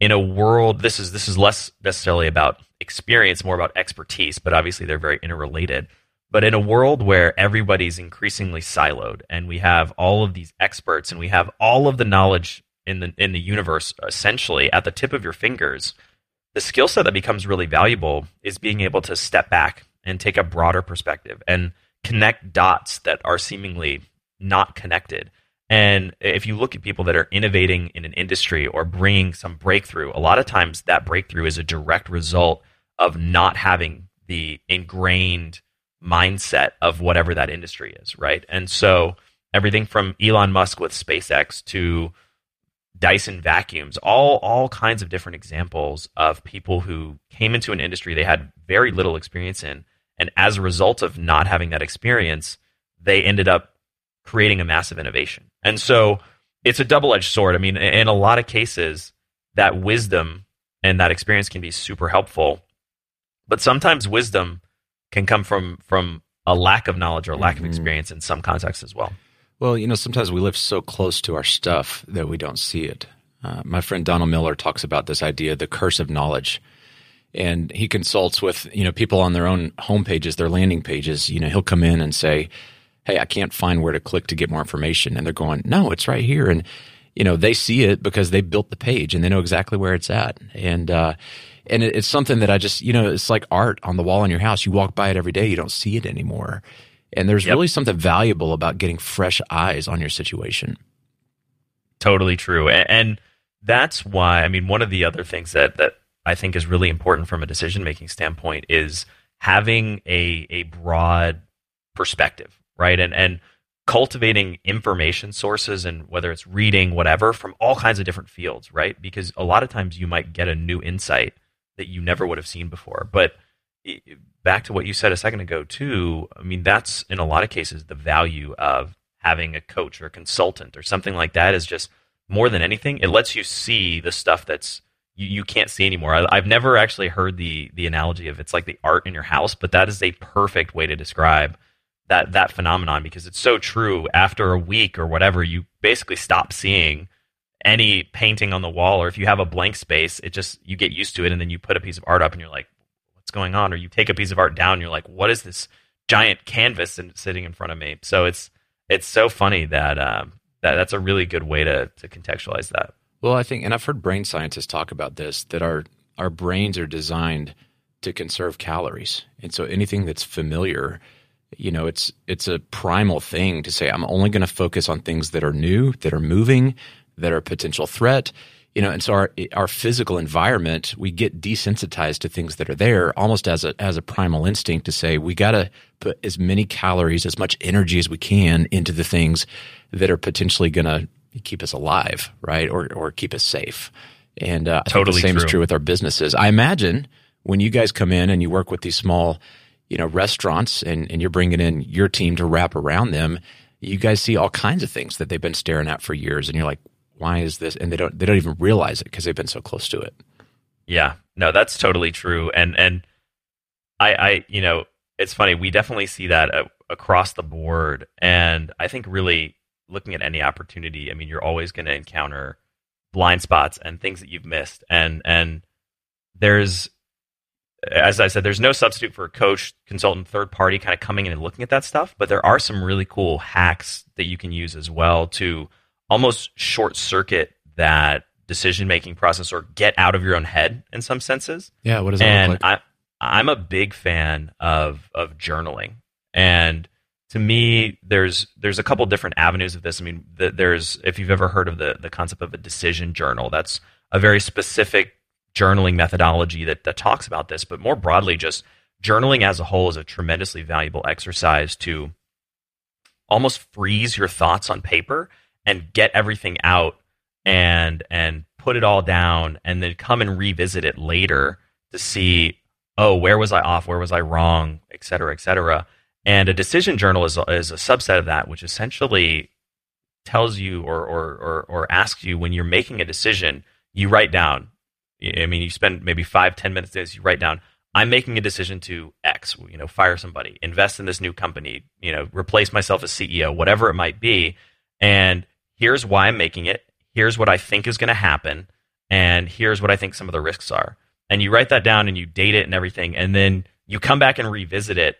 in a world this is this is less necessarily about experience, more about expertise, but obviously they're very interrelated. But in a world where everybody's increasingly siloed and we have all of these experts and we have all of the knowledge in the in the universe essentially at the tip of your fingers, the skill set that becomes really valuable is being able to step back and take a broader perspective and connect dots that are seemingly not connected. And if you look at people that are innovating in an industry or bringing some breakthrough, a lot of times that breakthrough is a direct result of not having the ingrained mindset of whatever that industry is, right? And so everything from Elon Musk with SpaceX to Dyson vacuums, all all kinds of different examples of people who came into an industry they had very little experience in, and as a result of not having that experience, they ended up creating a massive innovation. And so it's a double edged sword. I mean, in a lot of cases, that wisdom and that experience can be super helpful, but sometimes wisdom can come from from a lack of knowledge or lack mm-hmm. of experience in some contexts as well. Well, you know, sometimes we live so close to our stuff that we don't see it. Uh, my friend Donald Miller talks about this idea, the curse of knowledge. And he consults with, you know, people on their own homepages, their landing pages. You know, he'll come in and say, Hey, I can't find where to click to get more information. And they're going, No, it's right here. And, you know, they see it because they built the page and they know exactly where it's at. And, uh, and it's something that I just, you know, it's like art on the wall in your house. You walk by it every day, you don't see it anymore. And there's yep. really something valuable about getting fresh eyes on your situation. Totally true. And, and that's why, I mean, one of the other things that, that I think is really important from a decision making standpoint is having a, a broad perspective, right? And, and cultivating information sources and whether it's reading, whatever, from all kinds of different fields, right? Because a lot of times you might get a new insight that you never would have seen before. But back to what you said a second ago too i mean that's in a lot of cases the value of having a coach or a consultant or something like that is just more than anything it lets you see the stuff that's you, you can't see anymore I, i've never actually heard the the analogy of it's like the art in your house but that is a perfect way to describe that that phenomenon because it's so true after a week or whatever you basically stop seeing any painting on the wall or if you have a blank space, it just you get used to it and then you put a piece of art up and you're like, what's going on? Or you take a piece of art down and you're like, what is this giant canvas sitting in front of me? So it's it's so funny that um, that that's a really good way to to contextualize that. Well, I think, and I've heard brain scientists talk about this that our our brains are designed to conserve calories, and so anything that's familiar you know it's it's a primal thing to say i'm only going to focus on things that are new that are moving that are a potential threat. You know and so our our physical environment we get desensitized to things that are there almost as a as a primal instinct to say we got to put as many calories as much energy as we can into the things that are potentially going to keep us alive right? Or or keep us safe. And uh, totally the same true. is true with our businesses. I imagine when you guys come in and you work with these small you know restaurants and, and you're bringing in your team to wrap around them you guys see all kinds of things that they've been staring at for years and you're like why is this? And they don't they don't even realize it because they've been so close to it. Yeah. No that's totally true. And and i i you know it's funny. We definitely see that across the board. And i think really looking at any opportunity i mean you're always going to encounter blind spots and things that you've missed. And and there's as I said, there's no substitute for a coach, consultant, third party kind of coming in and looking at that stuff. But there are some really cool hacks that you can use as well to almost short circuit that decision making process or get out of your own head in some senses. Yeah, what does that and look like? I, I'm a big fan of of journaling, and to me, there's there's a couple different avenues of this. I mean, the, there's if you've ever heard of the the concept of a decision journal, that's a very specific journaling methodology that, that talks about this, but more broadly, just journaling as a whole is a tremendously valuable exercise to almost freeze your thoughts on paper and get everything out and and put it all down and then come and revisit it later to see oh where was i off? Where was i wrong? Et cetera et cetera. And a decision journal is, is a subset of that which essentially tells you or, or, or, or asks you when you're making a decision you write down I mean, you spend maybe five, ten minutes as you write down, I'm making a decision to X, you know, fire somebody, invest in this new company, you know, replace myself as CEO, whatever it might be. And here's why I'm making it. Here's what I think is going to happen. And here's what I think some of the risks are. And you write that down and you date it and everything. And then you come back and revisit it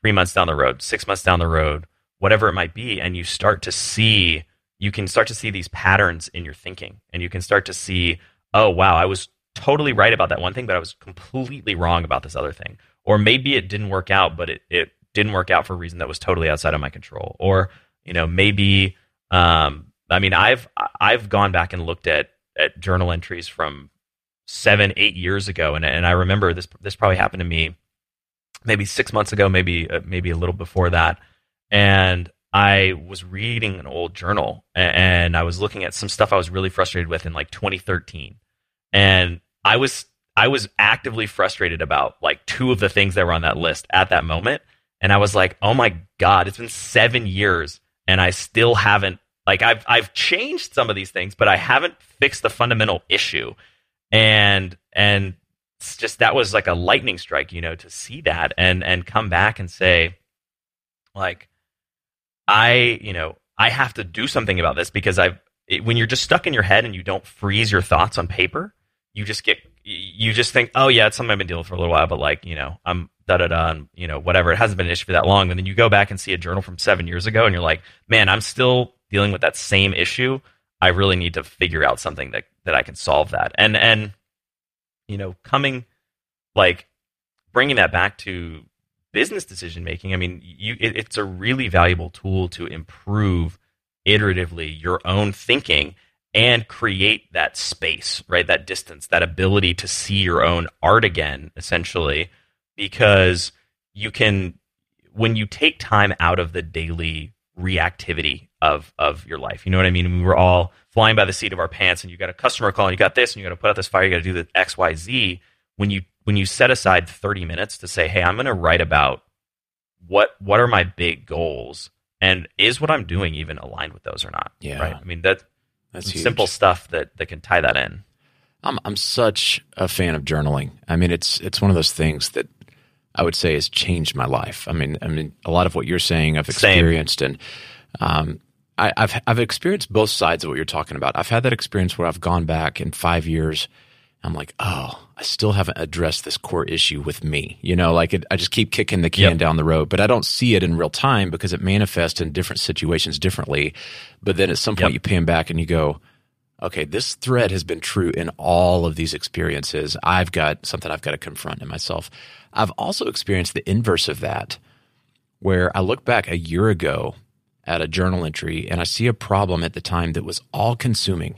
three months down the road, six months down the road, whatever it might be. And you start to see, you can start to see these patterns in your thinking. And you can start to see, oh, wow, I was totally right about that one thing, but I was completely wrong about this other thing. Or maybe it didn't work out, but it, it didn't work out for a reason that was totally outside of my control. Or, you know, maybe, um, I mean, I've, I've gone back and looked at, at journal entries from seven, eight years ago. And, and I remember this, this probably happened to me maybe six months ago, maybe, uh, maybe a little before that. And I was reading an old journal and I was looking at some stuff I was really frustrated with in like 2013. And I was I was actively frustrated about like two of the things that were on that list at that moment. And I was like, oh my God, it's been seven years and I still haven't like I've I've changed some of these things, but I haven't fixed the fundamental issue. And and it's just that was like a lightning strike, you know, to see that and and come back and say, like, I, you know, I have to do something about this because I've it, when you're just stuck in your head and you don't freeze your thoughts on paper, you just get you just think, oh yeah, it's something I've been dealing with for a little while, but like you know, I'm da da da, and you know, whatever. It hasn't been an issue for that long, and then you go back and see a journal from seven years ago, and you're like, man, I'm still dealing with that same issue. I really need to figure out something that that I can solve that, and and you know, coming like bringing that back to business decision making. I mean, you it, it's a really valuable tool to improve iteratively your own thinking and create that space, right? That distance, that ability to see your own art again, essentially, because you can, when you take time out of the daily reactivity of of your life, you know what I mean? We were all flying by the seat of our pants, and you got a customer call, and you got this, and you got to put out this fire, you got to do the X, Y, Z. When you when you set aside thirty minutes to say, "Hey, I'm going to write about what what are my big goals." And is what I'm doing even aligned with those or not? Yeah. Right. I mean that That's simple stuff that, that can tie that in. I'm I'm such a fan of journaling. I mean, it's it's one of those things that I would say has changed my life. I mean, I mean, a lot of what you're saying I've Same. experienced, and um, I, I've I've experienced both sides of what you're talking about. I've had that experience where I've gone back in five years. I'm like, oh, I still haven't addressed this core issue with me. You know, like it, I just keep kicking the can Yep. down the road, but I don't see it in real time because it manifests in different situations differently. But then at some point, Yep. you pan back and you go, okay, this thread has been true in all of these experiences. I've got something I've got to confront in myself. I've also experienced the inverse of that, where I look back a year ago at a journal entry and I see a problem at the time that was all consuming,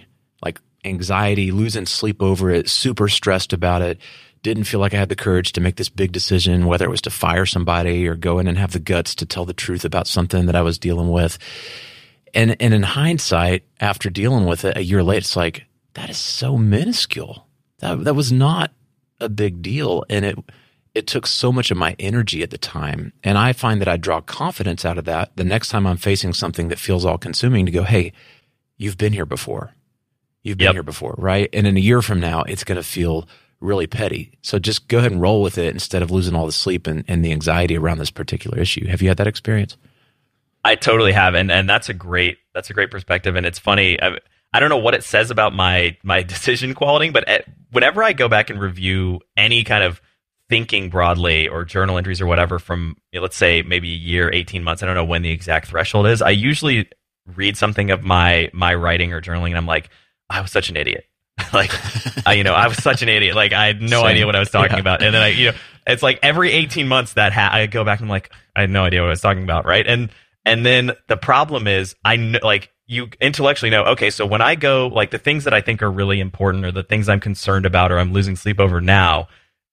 anxiety, losing sleep over it, super stressed about it. Didn't feel like I had the courage to make this big decision, whether it was to fire somebody or go in and have the guts to tell the truth about something that I was dealing with. And and in hindsight, after dealing with it a year later, it's like that is so minuscule. That that was not a big deal, and it it took so much of my energy at the time. And I find that I draw confidence out of that the next time I'm facing something that feels all consuming to go, hey, you've been here before. You've been Yep. here before, right? And in a year from now, it's going to feel really petty. So just go ahead and roll with it instead of losing all the sleep and, and the anxiety around this particular issue. Have you had that experience? I totally have, and and that's a great that's a great perspective, and it's funny. I, I don't know what it says about my my decision quality, but at, whenever I go back and review any kind of thinking broadly or journal entries or whatever from you know, let's say maybe a year, eighteen months, I don't know when the exact threshold is. I usually read something of my my writing or journaling, and I'm like, I was such an idiot. like, I, you know, I was such an idiot. Like, I had no Same. idea what I was talking Yeah. about, and then I, you know, it's like every 18 months that ha- I go back and I'm like, I had no idea what I was talking about, right? And and then the problem is, I know, like you intellectually know, okay, so when I go, like the things that I think are really important, or the things I'm concerned about, or I'm losing sleep over now,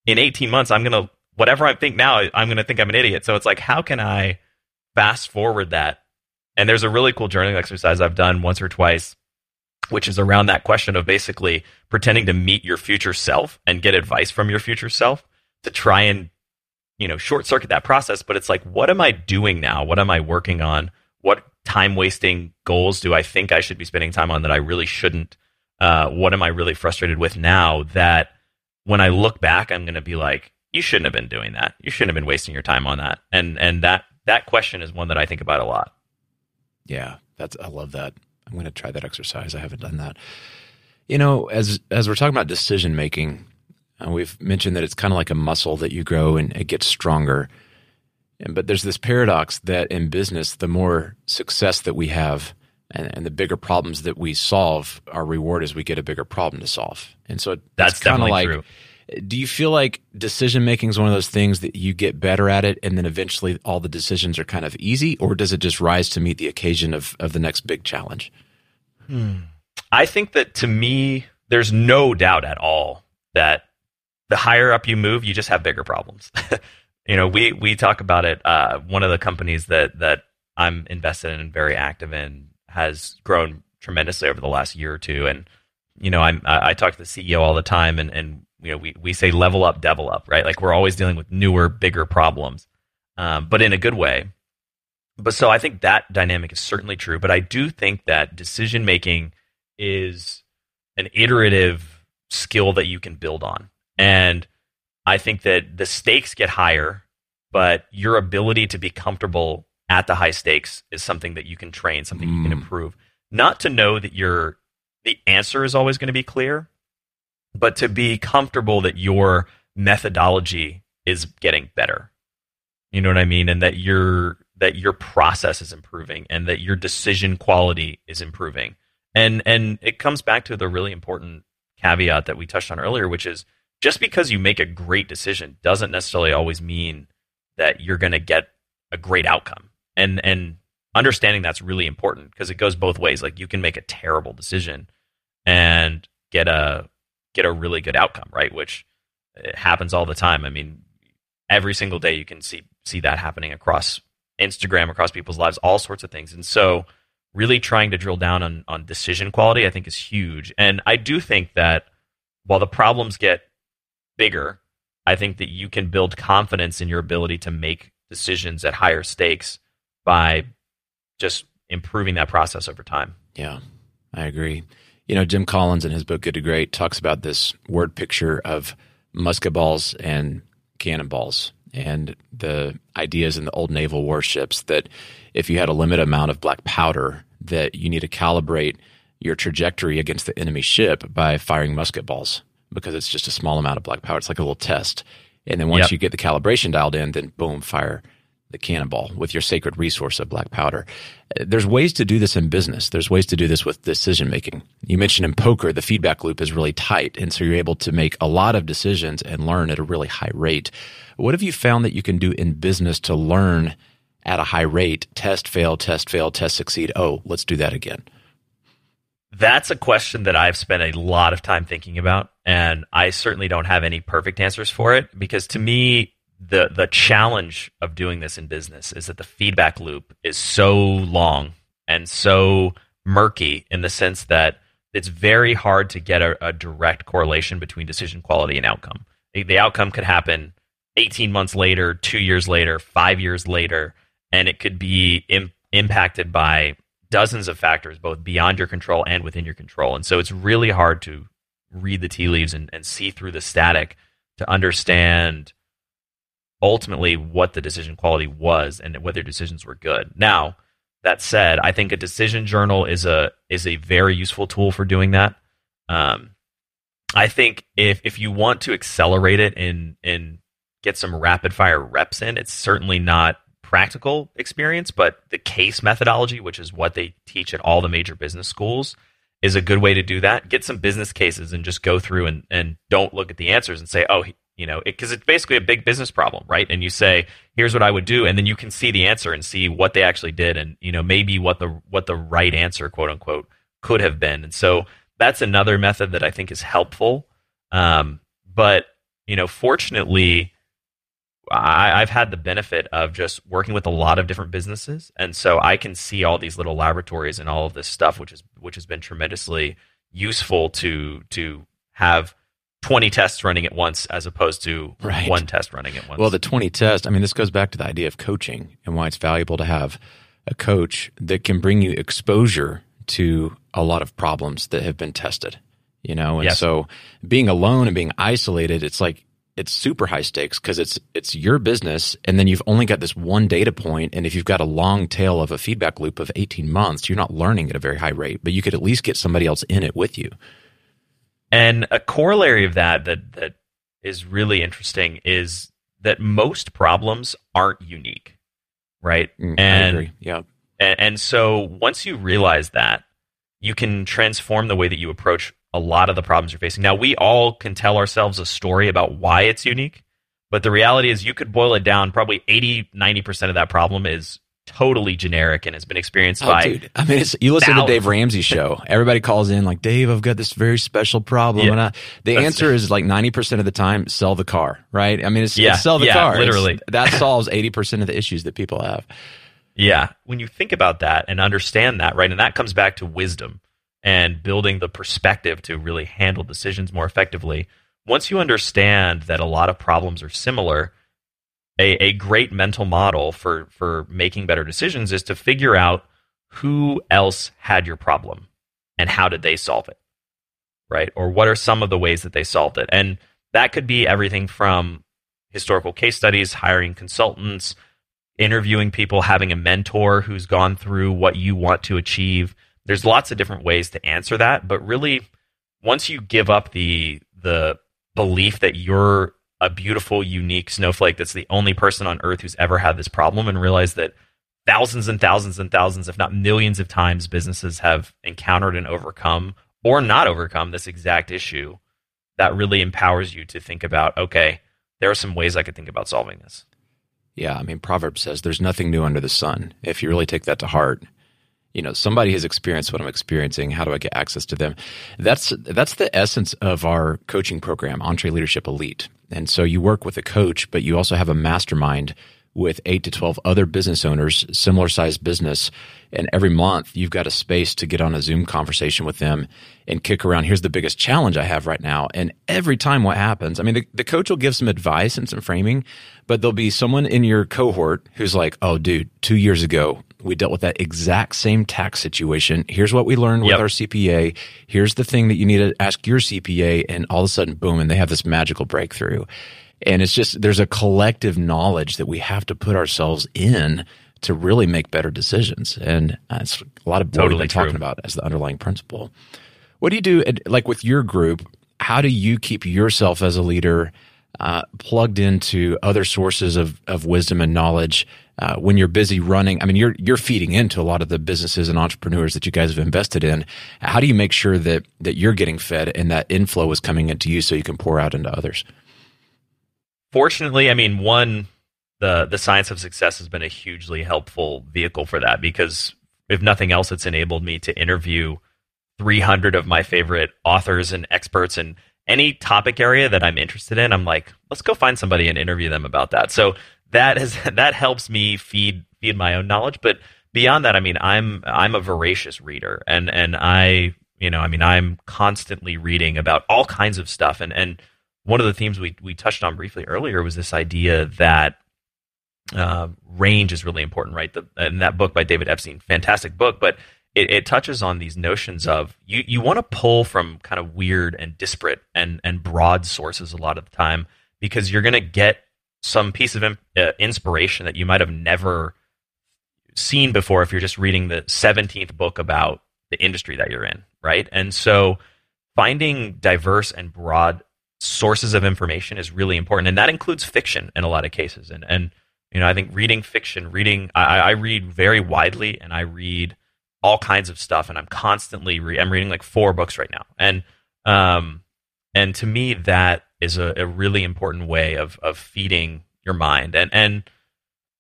in 18 months, I'm gonna whatever I think now, I'm gonna think I'm an idiot. So it's like, how can I fast forward that? And there's a really cool journaling exercise I've done once or twice, which is around that question of basically pretending to meet your future self and get advice from your future self to try and you know short circuit that process. But it's like what am i doing now? What am i working on? What time wasting goals do i think i should be spending time on that i really shouldn't? Uh, what am i really frustrated with now that when i look back i'm going to be like you shouldn't have been doing that. You shouldn't have been wasting your time on that. And and that that question is one that i think about a lot. Yeah, that's I love that. I'm going to try that exercise. I haven't done that. You know, as as we're talking about decision making, uh, we've mentioned that it's kind of like a muscle that you grow and it gets stronger. And, but there's this paradox that in business, the more success that we have and, and the bigger problems that we solve, our reward is we get a bigger problem to solve. And so That's kind of like true. Do you feel like decision making is one of those things that you get better at it and then eventually all the decisions are kind of easy or does it just rise to meet the occasion of, of the next big challenge I think that to me, there's no doubt at all that the higher up you move, you just have bigger problems. you know, we we talk about it. Uh, one of the companies that that I'm invested in and very active in has grown tremendously over the last year or two, and you know, I'm I, I talk to the CEO all the time, and and you know, we we say level up, devil up, right? Like we're always dealing with newer, bigger problems, um, but in a good way. But so I think that dynamic is certainly true. But I do think that decision making is an iterative skill that you can build on. And I think that the stakes get higher, but your ability to be comfortable at the high stakes is something that you can train, something you can Mm. improve. Not to know that your the answer is always going to be clear, but to be comfortable that your methodology is getting better. You know what I mean? And that your that your process is improving and that your decision quality is improving. And and it comes back to the really important caveat that we touched on earlier, which is just because you make a great decision doesn't necessarily always mean that you're going to get a great outcome. And and understanding that's really important because it goes both ways. Like you can make a terrible decision and get a get a really good outcome, right? Which happens all the time. I mean, every single day you can see see that happening across Instagram, across people's lives, all sorts of things. And so really trying to drill down on on decision quality I think is huge. And I do think that while the problems get bigger, I think that you can build confidence in your ability to make decisions at higher stakes by just improving that process over time. Yeah, I agree. You know, Jim Collins in his book Good to Great talks about this word picture of musket balls and cannonballs and the ideas in the old naval warships that if you had a limited amount of black powder, that you need to calibrate your trajectory against the enemy ship by firing musket balls because it's just a small amount of black powder. It's like a little test. And then once Yep. you get the calibration dialed in, then boom, fire the cannonball with your sacred resource of black powder. There's ways to do this in business. There's ways to do this with decision making. You mentioned in poker, the feedback loop is really tight. And so you're able to make a lot of decisions and learn at a really high rate. What have you found that you can do in business to learn at a high rate? Test, fail, test, fail, test, succeed. Oh, let's do that again. That's a question that I've spent a lot of time thinking about, and I certainly don't have any perfect answers for it because to me, the the challenge of doing this in business is that the feedback loop is so long and so murky in the sense that it's very hard to get a, a direct correlation between decision quality and outcome. The- outcome could happen 18 months later, two years later, five years later, and it could be Im- impacted by dozens of factors, both beyond your control and within your control. And so it's really hard to read the tea leaves and, and see through the static to understand ultimately what the decision quality was and whether decisions were good. Now, that said, I think a decision journal is a is a very useful tool for doing that. Um, I think if if you want to accelerate it and and get some rapid fire reps in, it's certainly not practical experience, but the case methodology, which is what they teach at all the major business schools, is a good way to do that. Get some business cases and just go through and, and don't look at the answers and say, oh, you know, because it's basically a big business problem, right? And you say, here's what I would do, and then you can see the answer and see what they actually did, and you know, maybe what the what the right answer, quote unquote, could have been. And so that's another method that I think is helpful. Um, but you know, fortunately, I, I've had the benefit of just working with a lot of different businesses, and so I can see all these little laboratories and all of this stuff, which is which has been tremendously useful to to have twenty tests running at once as opposed to Right. one test running at once. Well, the 20 test, I mean, this goes back to the idea of coaching and why it's valuable to have a coach that can bring you exposure to a lot of problems that have been tested, you know? And Yes. so being alone and being isolated, it's like, it's super high stakes because it's it's your business and then you've only got this one data point and if you've got a long tail of a feedback loop of 18 months you're not learning at a very high rate but you could at least get somebody else in it with you And a corollary of that that that is really interesting is that most problems aren't unique, right? Mm, I and, agree. yeah and and so once you realize that, you can transform the way that you approach a lot of the problems you're facing. Now, we all can tell ourselves a story about why it's unique, but the reality is you could boil it down probably 80 90% of that problem is totally generic and has been experienced Oh, by dude. I mean, it's, you listen thousands. to Dave Ramsey's show. Everybody calls in like, Dave, I've got this very special problem. Yeah. And I, the That's- answer is like 90% of the time, sell the car, right? I mean, it's, Yeah. it's sell the Yeah, car. It's- literally. that solves 80% of the issues that people have. Yeah. When you think about that and understand that, right, and that comes back to wisdom and building the perspective to really handle decisions more effectively. Once you understand that a lot of problems are similar, a, a great mental model for, for making better decisions is to figure out who else had your problem and how did they solve it, right? Or what are some of the ways that they solved it? And that could be everything from historical case studies, hiring consultants, interviewing people, having a mentor who's gone through what you want to achieve. There's lots of different ways to answer that, but really once you give up the the belief that you're a beautiful, unique snowflake that's the only person on earth who's ever had this problem and realize that thousands and thousands and thousands, if not millions of times businesses have encountered and overcome or not overcome this exact issue, that really empowers you to think about, okay, there are some ways I could think about solving this. Yeah. I mean, Proverbs says there's nothing new under the sun. If you really take that to heart, you know, somebody has experienced what I'm experiencing. How do I get access to them? That's that's the essence of our coaching program, EntreLeadership Elite. And so you work with a coach, but you also have a mastermind with eight to 12 other business owners, similar sized business. And every month you've got a space to get on a Zoom conversation with them and kick around. Here's the biggest challenge I have right now. And every time what happens, I mean, the, the coach will give some advice and some framing, but there'll be someone in your cohort who's like, oh, dude, two years ago, we dealt with that exact same tax situation. Here's what we learned with our CPA. Here's the thing that you need to ask your CPA. And all of a sudden, boom, and they have this magical breakthrough. And it's just, there's a collective knowledge that we have to put ourselves in to really make better decisions. And it's a lot of what Totally we've been talking about as the underlying principle. What do you do, like with your group? How do you keep yourself as a leader uh, plugged into other sources of, of wisdom and knowledge uh, when you're busy running? I mean, you're you're feeding into a lot of the businesses and entrepreneurs that you guys have invested in. How do you make sure that that you're getting fed and that inflow is coming into you so you can pour out into others? fortunately, I mean, one the the science of success has been a hugely helpful vehicle for that because if nothing else, it's enabled me to interview 300 of my favorite authors and experts in any topic area that I'm interested in. I'm like, let's go find somebody and interview them about that. So that has that helps me feed feed my own knowledge. But beyond that, I mean, I'm I'm a voracious reader, and and I you know, I mean, I'm constantly reading about all kinds of stuff, and and one of the themes we we touched on briefly earlier was this idea that uh, range is really important, right? The, and that book by David Epstein, fantastic book, but it, it touches on these notions of you you want to pull from kind of weird and disparate and and broad sources a lot of the time because you're going to get some piece of uh, inspiration that you might have never seen before if you're just reading the 17th book about the industry that you're in, right? And so finding diverse and broad sources of information is really important, and that includes fiction in a lot of cases. And and you know, I think reading fiction, reading, I, I read very widely, and I read all kinds of stuff, and I'm constantly re- I'm reading like four books right now, and um, and to me that is a, a really important way of of feeding your mind, and and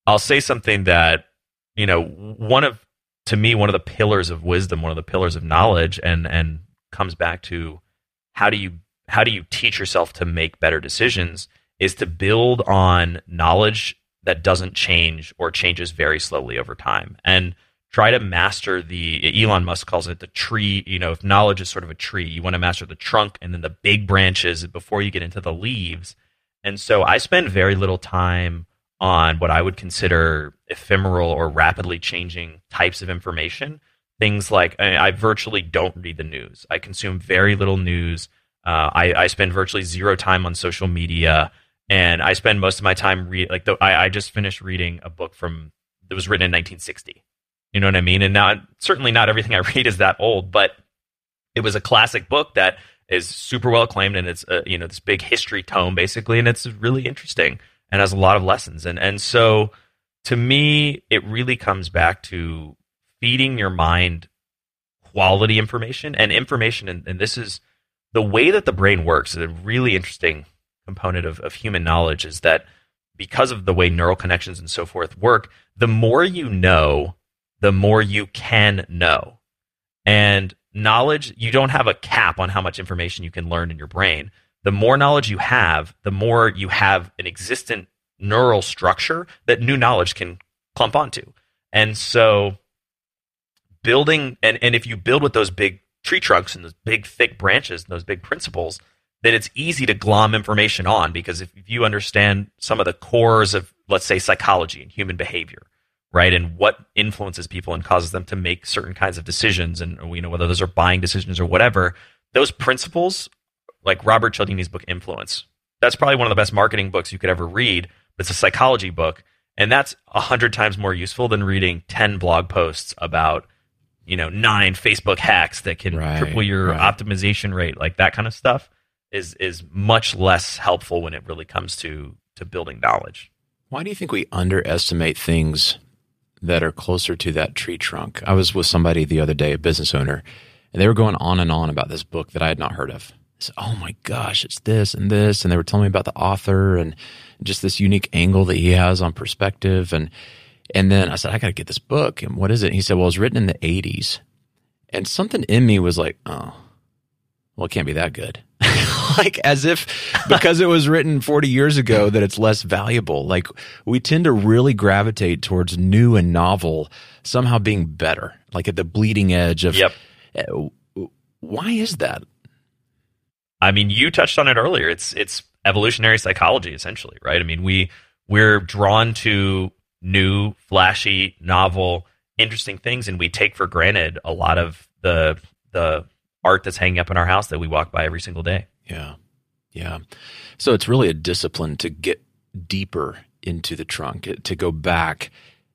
I'll say something that you know one of to me one of the pillars of wisdom, one of the pillars of knowledge, and and comes back to how do you how do you teach yourself to make better decisions is to build on knowledge that doesn't change or changes very slowly over time. And try to master the Elon Musk calls it the tree you know if knowledge is sort of a tree you want to master the trunk and then the big branches before you get into the leaves. And so I spend very little time on what I would consider ephemeral or rapidly changing types of information. Things like I, I virtually don't read the news. I consume very little news. Uh, I, I spend virtually zero time on social media, and I spend most of my time read like the, I, I just finished reading a book from that was written in 1960. You know what I mean? And now certainly not everything I read is that old, but it was a classic book that is super well acclaimed, and it's uh, you know this big history tome basically, and it's really interesting and has a lot of lessons. And and so to me, it really comes back to feeding your mind quality information and information, and, and this is the way that the brain works is a really interesting component of, of human knowledge is that because of the way neural connections and so forth work, the more you know, the more you can know. And knowledge, you don't have a cap on how much information you can learn in your brain. The more knowledge you have, the more you have an existent neural structure that new knowledge can clump onto. And so building and, and if you build with those big tree trunks and those big thick branches and those big principles, then it's easy to glom information on because if you understand some of the cores of let's say psychology and human behavior, right, and what influences people and causes them to make certain kinds of decisions, and you know whether those are buying decisions or whatever, those principles, like Robert Cialdini's book Influence, that's probably one of the best marketing books you could ever read. It's a psychology book, and that's a hundred times more useful than reading ten blog posts about you know nine Facebook hacks that can Right, triple your right. optimization rate, like that kind of stuff is is much less helpful when it really comes to to building knowledge. Why do you think we underestimate things that are closer to that tree trunk? I was with somebody the other day, a business owner, and they were going on and on about this book that I had not heard of. Said, "Oh my gosh, it's this and this," and they were telling me about the author and just this unique angle that he has on perspective. And and then I said, "I got to get this book." And what is it? He said, "Well, it was written in the '80s," and something in me was like, "Oh, well, it can't be that good." like as if because it was written 40 years ago that it's less valuable. Like we tend to really gravitate towards new and novel somehow being better, like at the bleeding edge of Yep. Uh, why is that? I mean, you touched on it earlier. It's it's evolutionary psychology essentially, right? I mean, we we're drawn to new, flashy, novel, interesting things and we take for granted a lot of the the art that's hanging up in our house that we walk by every single day. Yeah. Yeah. So it's really a discipline to get deeper into the trunk, to go back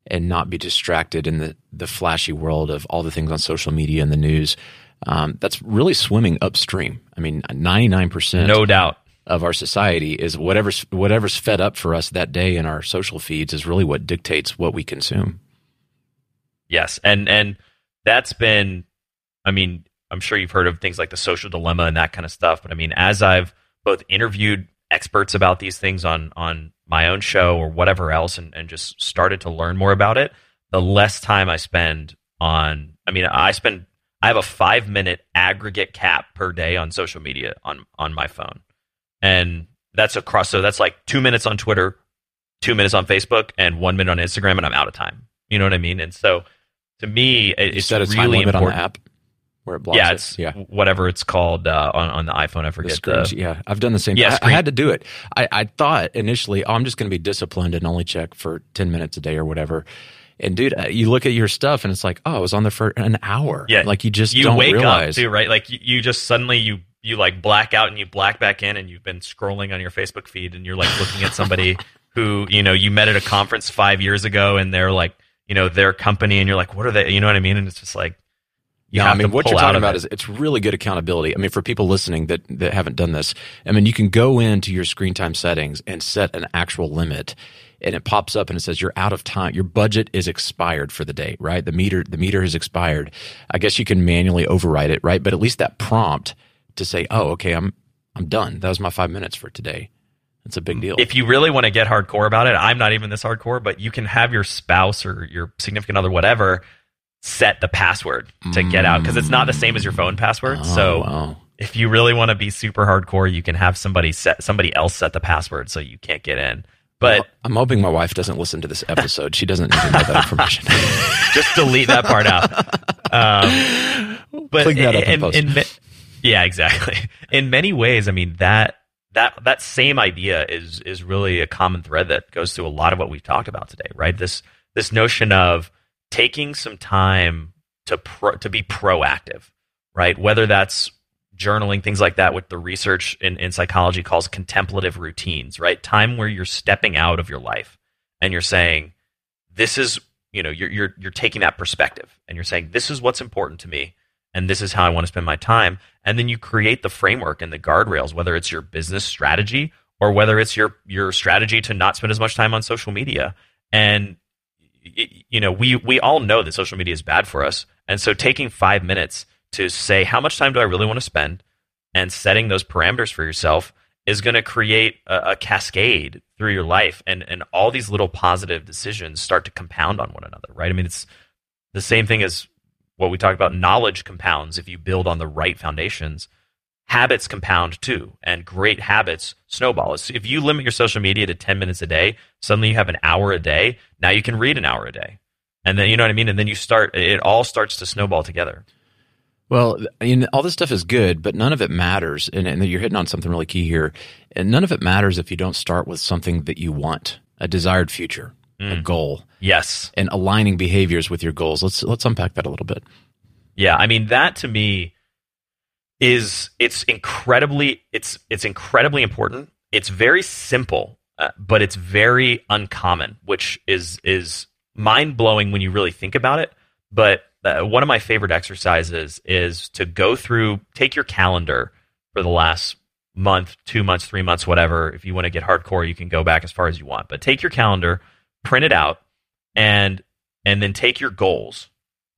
and not be distracted in the, the flashy world of all the things on social media and the news. Um, that's really swimming upstream. I mean, 99% No doubt. of our society is whatever's, whatever's fed up for us that day in our social feeds is really what dictates what we consume. Yes, and and that's been, I mean, I'm sure you've heard of things like the social dilemma and that kind of stuff. But I mean, as I've both interviewed experts about these things on on my own show or whatever else, and, and just started to learn more about it, the less time I spend on. I mean, I spend I have a five minute aggregate cap per day on social media on on my phone, and that's across. So that's like two minutes on Twitter, two minutes on Facebook, and one minute on Instagram, and I'm out of time. You know what I mean? And so to me, it- it's set a really time limit important. on the app where it blocks yeah, it. it's yeah. whatever it's called uh, on on the iPhone. I The forget screens, the. yeah, I've done the same. Yeah, I, I had to do it. I, I thought initially, oh, I'm just going to be disciplined and only check for ten minutes a day or whatever. And dude, uh, you look at your stuff and it's like, oh, I was on there for an hour. Yeah, like you just you don't wake realize. up too, right? Like you, you just suddenly you you like black out and you black back in, and you've been scrolling on your Facebook feed, and you're like looking at somebody who you know you met at a conference five years ago, and they're like you know their company, and you're like, what are they? You know what I mean? And it's just like. Yeah, I mean, what you're talking about it. is it's really good accountability. I mean, for people listening that that haven't done this, I mean, you can go into your screen time settings and set an actual limit, and it pops up and it says you're out of time. Your budget is expired for the day, right? The meter the meter has expired. I guess you can manually override it, right? But at least that prompt to say, "Oh, okay, I'm I'm done. That was my five minutes for today." It's a big mm. deal. if you really want to get hardcore about it, I'm not even this hardcore, but you can have your spouse or your significant other, whatever, set the password to get out because it's not the same as your phone password. Oh, so wow. if you really want to be super hardcore, you can have somebody set somebody else set the password so you can't get in. But I'm hoping my wife doesn't listen to this episode. She doesn't need to know that information. just delete that part out. Um, but that up in in yeah, exactly. In many ways, I mean that that that same idea is is really a common thread that goes through a lot of what we've talked about today, right? This this notion of taking some time to pro, to be proactive, right? Whether that's journaling, things like that, what the research in, in psychology calls contemplative routines, right? Time where you're stepping out of your life and you're saying, this is, you know, you're, you're, you're taking that perspective and you're saying, this is what's important to me and this is how I want to spend my time. And then you create the framework and the guardrails, whether it's your business strategy or whether it's your, your strategy to not spend as much time on social media. And you know, we we all know that social media is bad for us, and so taking five minutes to say how much time do I really want to spend, and setting those parameters for yourself is going to create a, a cascade through your life, and and all these little positive decisions start to compound on one another, right? I mean, it's the same thing as what we talked about. Knowledge compounds if you build on the right foundations. Habits compound too, and great habits snowball. If you limit your social media to 10 minutes a day, suddenly you have an hour a day. Now you can read an hour a day. And then, you know what I mean? And then you start, it all starts to snowball together. Well, I mean, all this stuff is good, but none of it matters. And, and you're hitting on something really key here. And none of it matters if you don't start with something that you want, a desired future, a mm. goal, Yes. and aligning behaviors with your goals. Let's let's unpack that a little bit. Yeah, I mean that to me is it's incredibly it's it's incredibly important. It's very simple, uh, but it's very uncommon, which is is mind blowing when you really think about it. But uh, one of my favorite exercises is to go through, take your calendar for the last month, two months, three months, whatever. If you want to get hardcore, you can go back as far as you want. But take your calendar, print it out, and and then take your goals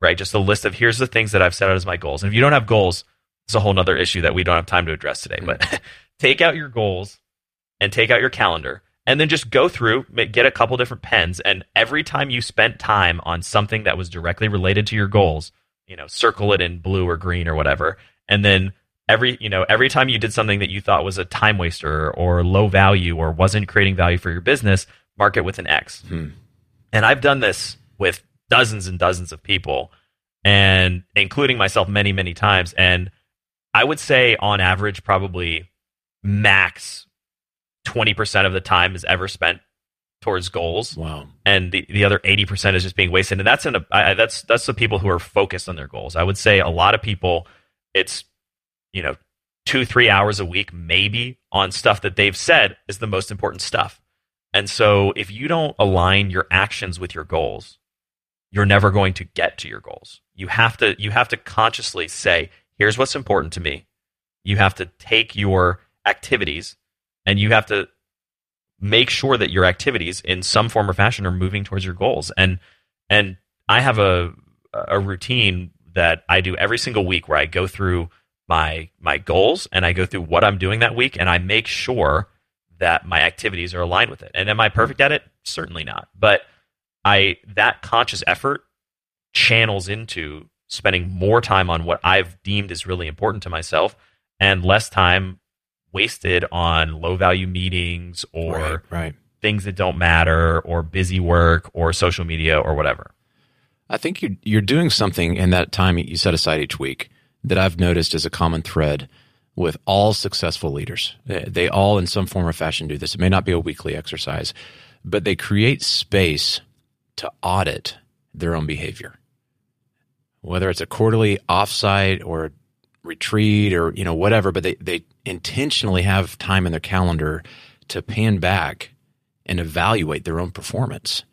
right? Just a list of here's the things that I've set out as my goals. And if you don't have goals, it's a whole nother issue that we don't have time to address today. But take out your goals and take out your calendar and then just go through, get a couple different pens. And every time you spent time on something that was directly related to your goals, you know, circle it in blue or green or whatever. And then every, you know, every time you did something that you thought was a time waster or low value or wasn't creating value for your business, mark it with an X. Hmm. And I've done this with dozens and dozens of people and including myself many, many times. And I would say on average, probably max 20% of the time is ever spent towards goals Wow. and the, the other 80% is just being wasted and that's in a I, that's that's the people who are focused on their goals i would say a lot of people it's you know two three hours a week maybe on stuff that they've said is the most important stuff And so if you don't align your actions with your goals, you're never going to get to your goals. You have to you have to consciously say, here's what's important to me. You have to take your activities and you have to make sure that your activities in some form or fashion are moving towards your goals. And and I have a a routine that I do every single week where I go through my my goals and I go through what I'm doing that week and I make sure that my activities are aligned with it. And am I perfect at it? Certainly not. But I that conscious effort channels into spending more time on what I've deemed is really important to myself and less time wasted on low value meetings or Right, right. things that don't matter or busy work or social media or whatever. I think you're, you're doing something in that time you set aside each week that I've noticed as a common thread with all successful leaders. They, they all, in some form or fashion, do this. It may not be a weekly exercise, but they create space to audit their own behavior. Whether it's a quarterly offsite or retreat or you know whatever, but they, they intentionally have time in their calendar to pan back and evaluate their own performance.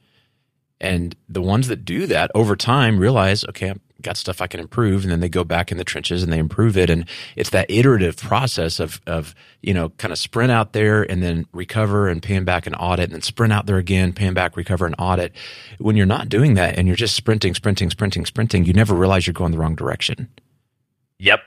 And the ones that do that over time realize, okay, I've got stuff I can improve. And then they go back in the trenches and they improve it. And it's that iterative process of, of, you know, kind of sprint out there and then recover and pan back and audit and then sprint out there again, pan back, recover and audit. When you're not doing that and you're just sprinting, sprinting, sprinting, sprinting, you never realize you're going the wrong direction. Yep,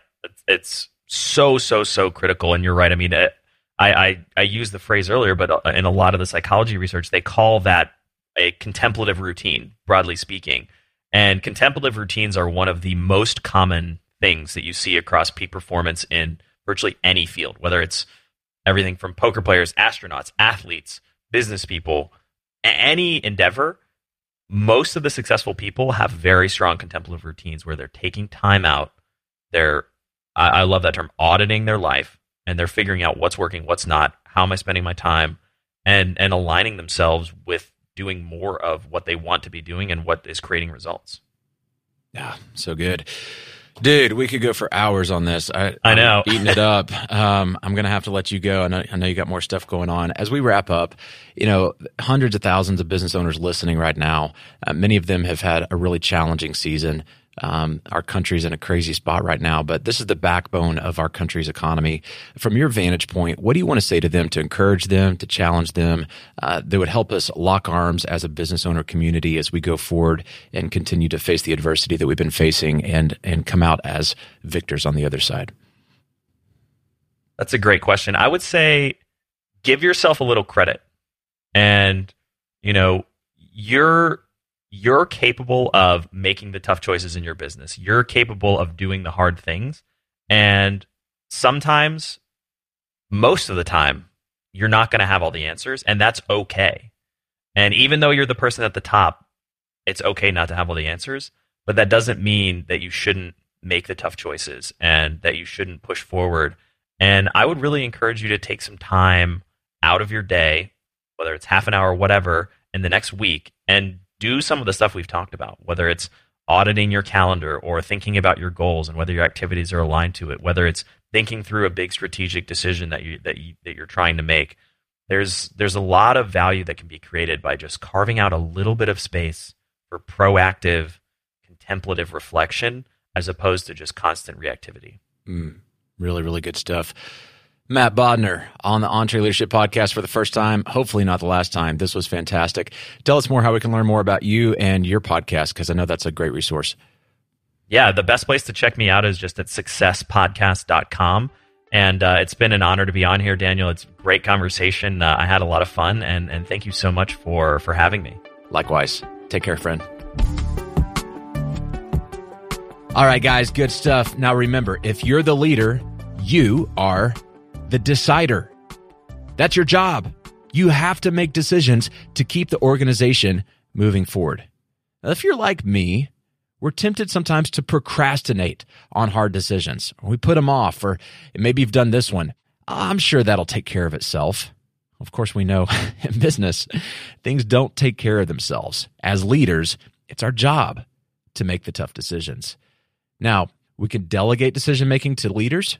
it's, so so so critical, and you're right. I mean, it, I, I I used the phrase earlier, but uh, in a lot of the psychology research, they call that a contemplative routine, broadly speaking. And contemplative routines are one of the most common things that you see across peak performance in virtually any field, whether it's everything from poker players, astronauts, athletes, business people, any endeavor. Most of the successful people have very strong contemplative routines where they're taking time out. They're, I, I love that term, auditing their life, and they're figuring out what's working, what's not, how am I spending my time, and and aligning themselves with doing more of what they want to be doing and what is creating results. Yeah, so good. Dude, we could go for hours on this. I, I know. I'm eating it up. Um, I'm going to have to let you go. I know, I know you got more stuff going on. As we wrap up, you know, hundreds of thousands of business owners listening right now. Uh, many of them have had a really challenging season. Um, our country's in a crazy spot right now, but this is the backbone of our country's economy. From your vantage point, what do you want to say to them to encourage them, to challenge them, uh, that would help us lock arms as a business owner community as we go forward and continue to face the adversity that we've been facing and and come out as victors on the other side? That's a great question. I would say give yourself a little credit. And you know, you're you're capable of making the tough choices in your business. You're capable of doing the hard things. And sometimes most of the time you're not going to have all the answers and that's okay. And even though you're the person at the top, it's okay not to have all the answers, but that doesn't mean that you shouldn't make the tough choices and that you shouldn't push forward and I would really encourage you to take some time out of your day, whether it's half an hour or whatever, in the next week and do some of the stuff we've talked about, whether it's auditing your calendar or thinking about your goals and whether your activities are aligned to it, whether it's thinking through a big strategic decision that you that you that you're trying to make. There's there's a lot of value that can be created by just carving out a little bit of space for proactive contemplative reflection as opposed to just constant reactivity. Mm, really, really good stuff. Matt Bodnar on the EntreLeadership Podcast for the first time. Hopefully, not the last time. This was fantastic. Tell us more how we can learn more about you and your podcast because I know that's a great resource. Yeah, the best place to check me out is just at successpodcast.com. And uh, it's been an honor to be on here, Daniel. It's a great conversation. Uh, I had a lot of fun, and, and thank you so much for, for having me. Likewise. Take care, friend. All right, guys, good stuff. Now remember, if you're the leader, you are the decider. That's your job. You have to make decisions to keep the organization moving forward. Now, if you're like me, we're tempted sometimes to procrastinate on hard decisions. We put them off, or maybe you've done this one. I'm sure that'll take care of itself. Of course, we know in business, things don't take care of themselves. As leaders, it's our job to make the tough decisions. Now, we can delegate decision making to leaders,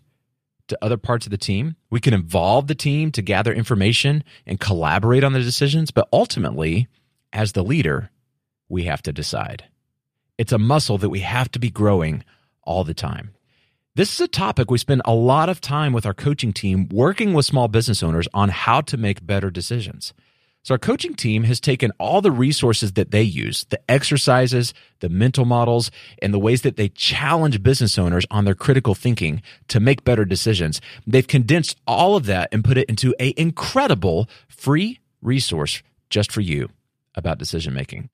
to other parts of the team. We can involve the team to gather information and collaborate on the decisions. But ultimately, as the leader, we have to decide. It's a muscle that we have to be growing all the time. This is a topic we spend a lot of time with our coaching team working with small business owners on how to make better decisions. So, our coaching team has taken all the resources that they use, the exercises, the mental models, and the ways that they challenge business owners on their critical thinking to make better decisions. They've condensed all of that and put it into a incredible free resource just for you about decision making.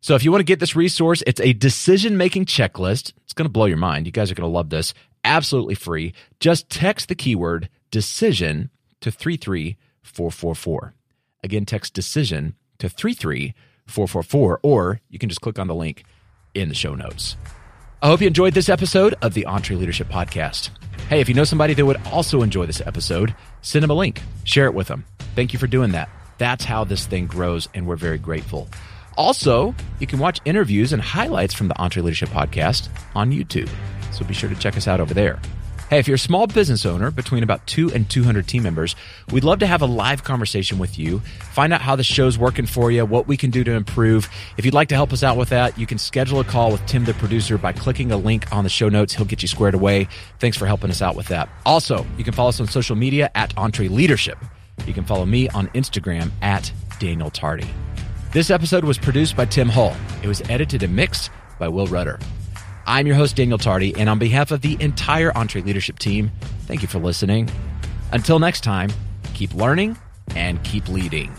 So if you want to get this resource, it's a decision making checklist. It's going to blow your mind. You guys are going to love this. Absolutely free. Just text the keyword decision to 33444. Again, text decision to 33444, or you can just click on the link in the show notes. I hope you enjoyed this episode of the EntreLeadership Podcast. Hey, if you know somebody that would also enjoy this episode, send them a link, share it with them. Thank you for doing that. That's how this thing grows, and we're very grateful. Also, you can watch interviews and highlights from the EntreLeadership Podcast on YouTube. So be sure to check us out over there. Hey, if you're a small business owner between about two and 200 team members, we'd love to have a live conversation with you. Find out how the show's working for you, what we can do to improve. If you'd like to help us out with that, you can schedule a call with Tim, the producer, by clicking a link on the show notes. He'll get you squared away. Thanks for helping us out with that. Also, you can follow us on social media at EntreLeadership. You can follow me on Instagram at Daniel Tardy. This episode was produced by Tim Hull. It was edited and mixed by Will Rudder. I'm your host, Daniel Tardy, and on behalf of the entire EntreLeadership team, thank you for listening. Until next time, keep learning and keep leading.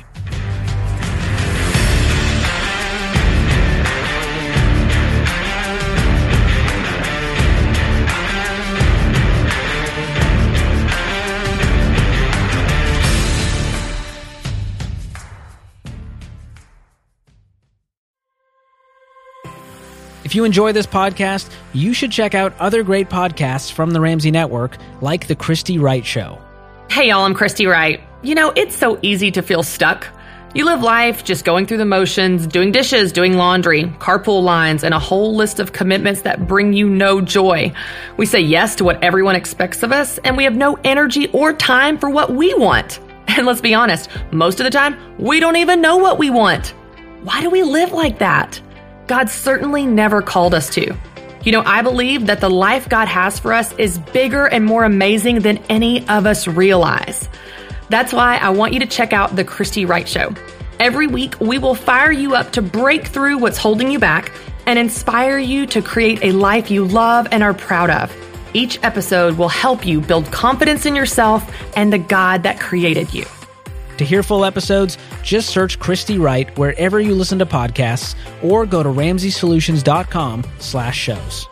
If you enjoy this podcast, you should check out other great podcasts from the Ramsey Network, like The Christy Wright Show. Hey, y'all, I'm Christy Wright. You know, it's so easy to feel stuck. You live life just going through the motions, doing dishes, doing laundry, carpool lines, and a whole list of commitments that bring you no joy. We say yes to what everyone expects of us, and we have no energy or time for what we want. And let's be honest, most of the time, we don't even know what we want. Why do we live like that? God certainly never called us to. You know, I believe that the life God has for us is bigger and more amazing than any of us realize. That's why I want you to check out The Christy Wright Show. Every week, we will fire you up to break through what's holding you back and inspire you to create a life you love and are proud of. Each episode will help you build confidence in yourself and the God that created you. To hear full episodes, just search Christy Wright wherever you listen to podcasts or go to ramseysolutions.com slash shows.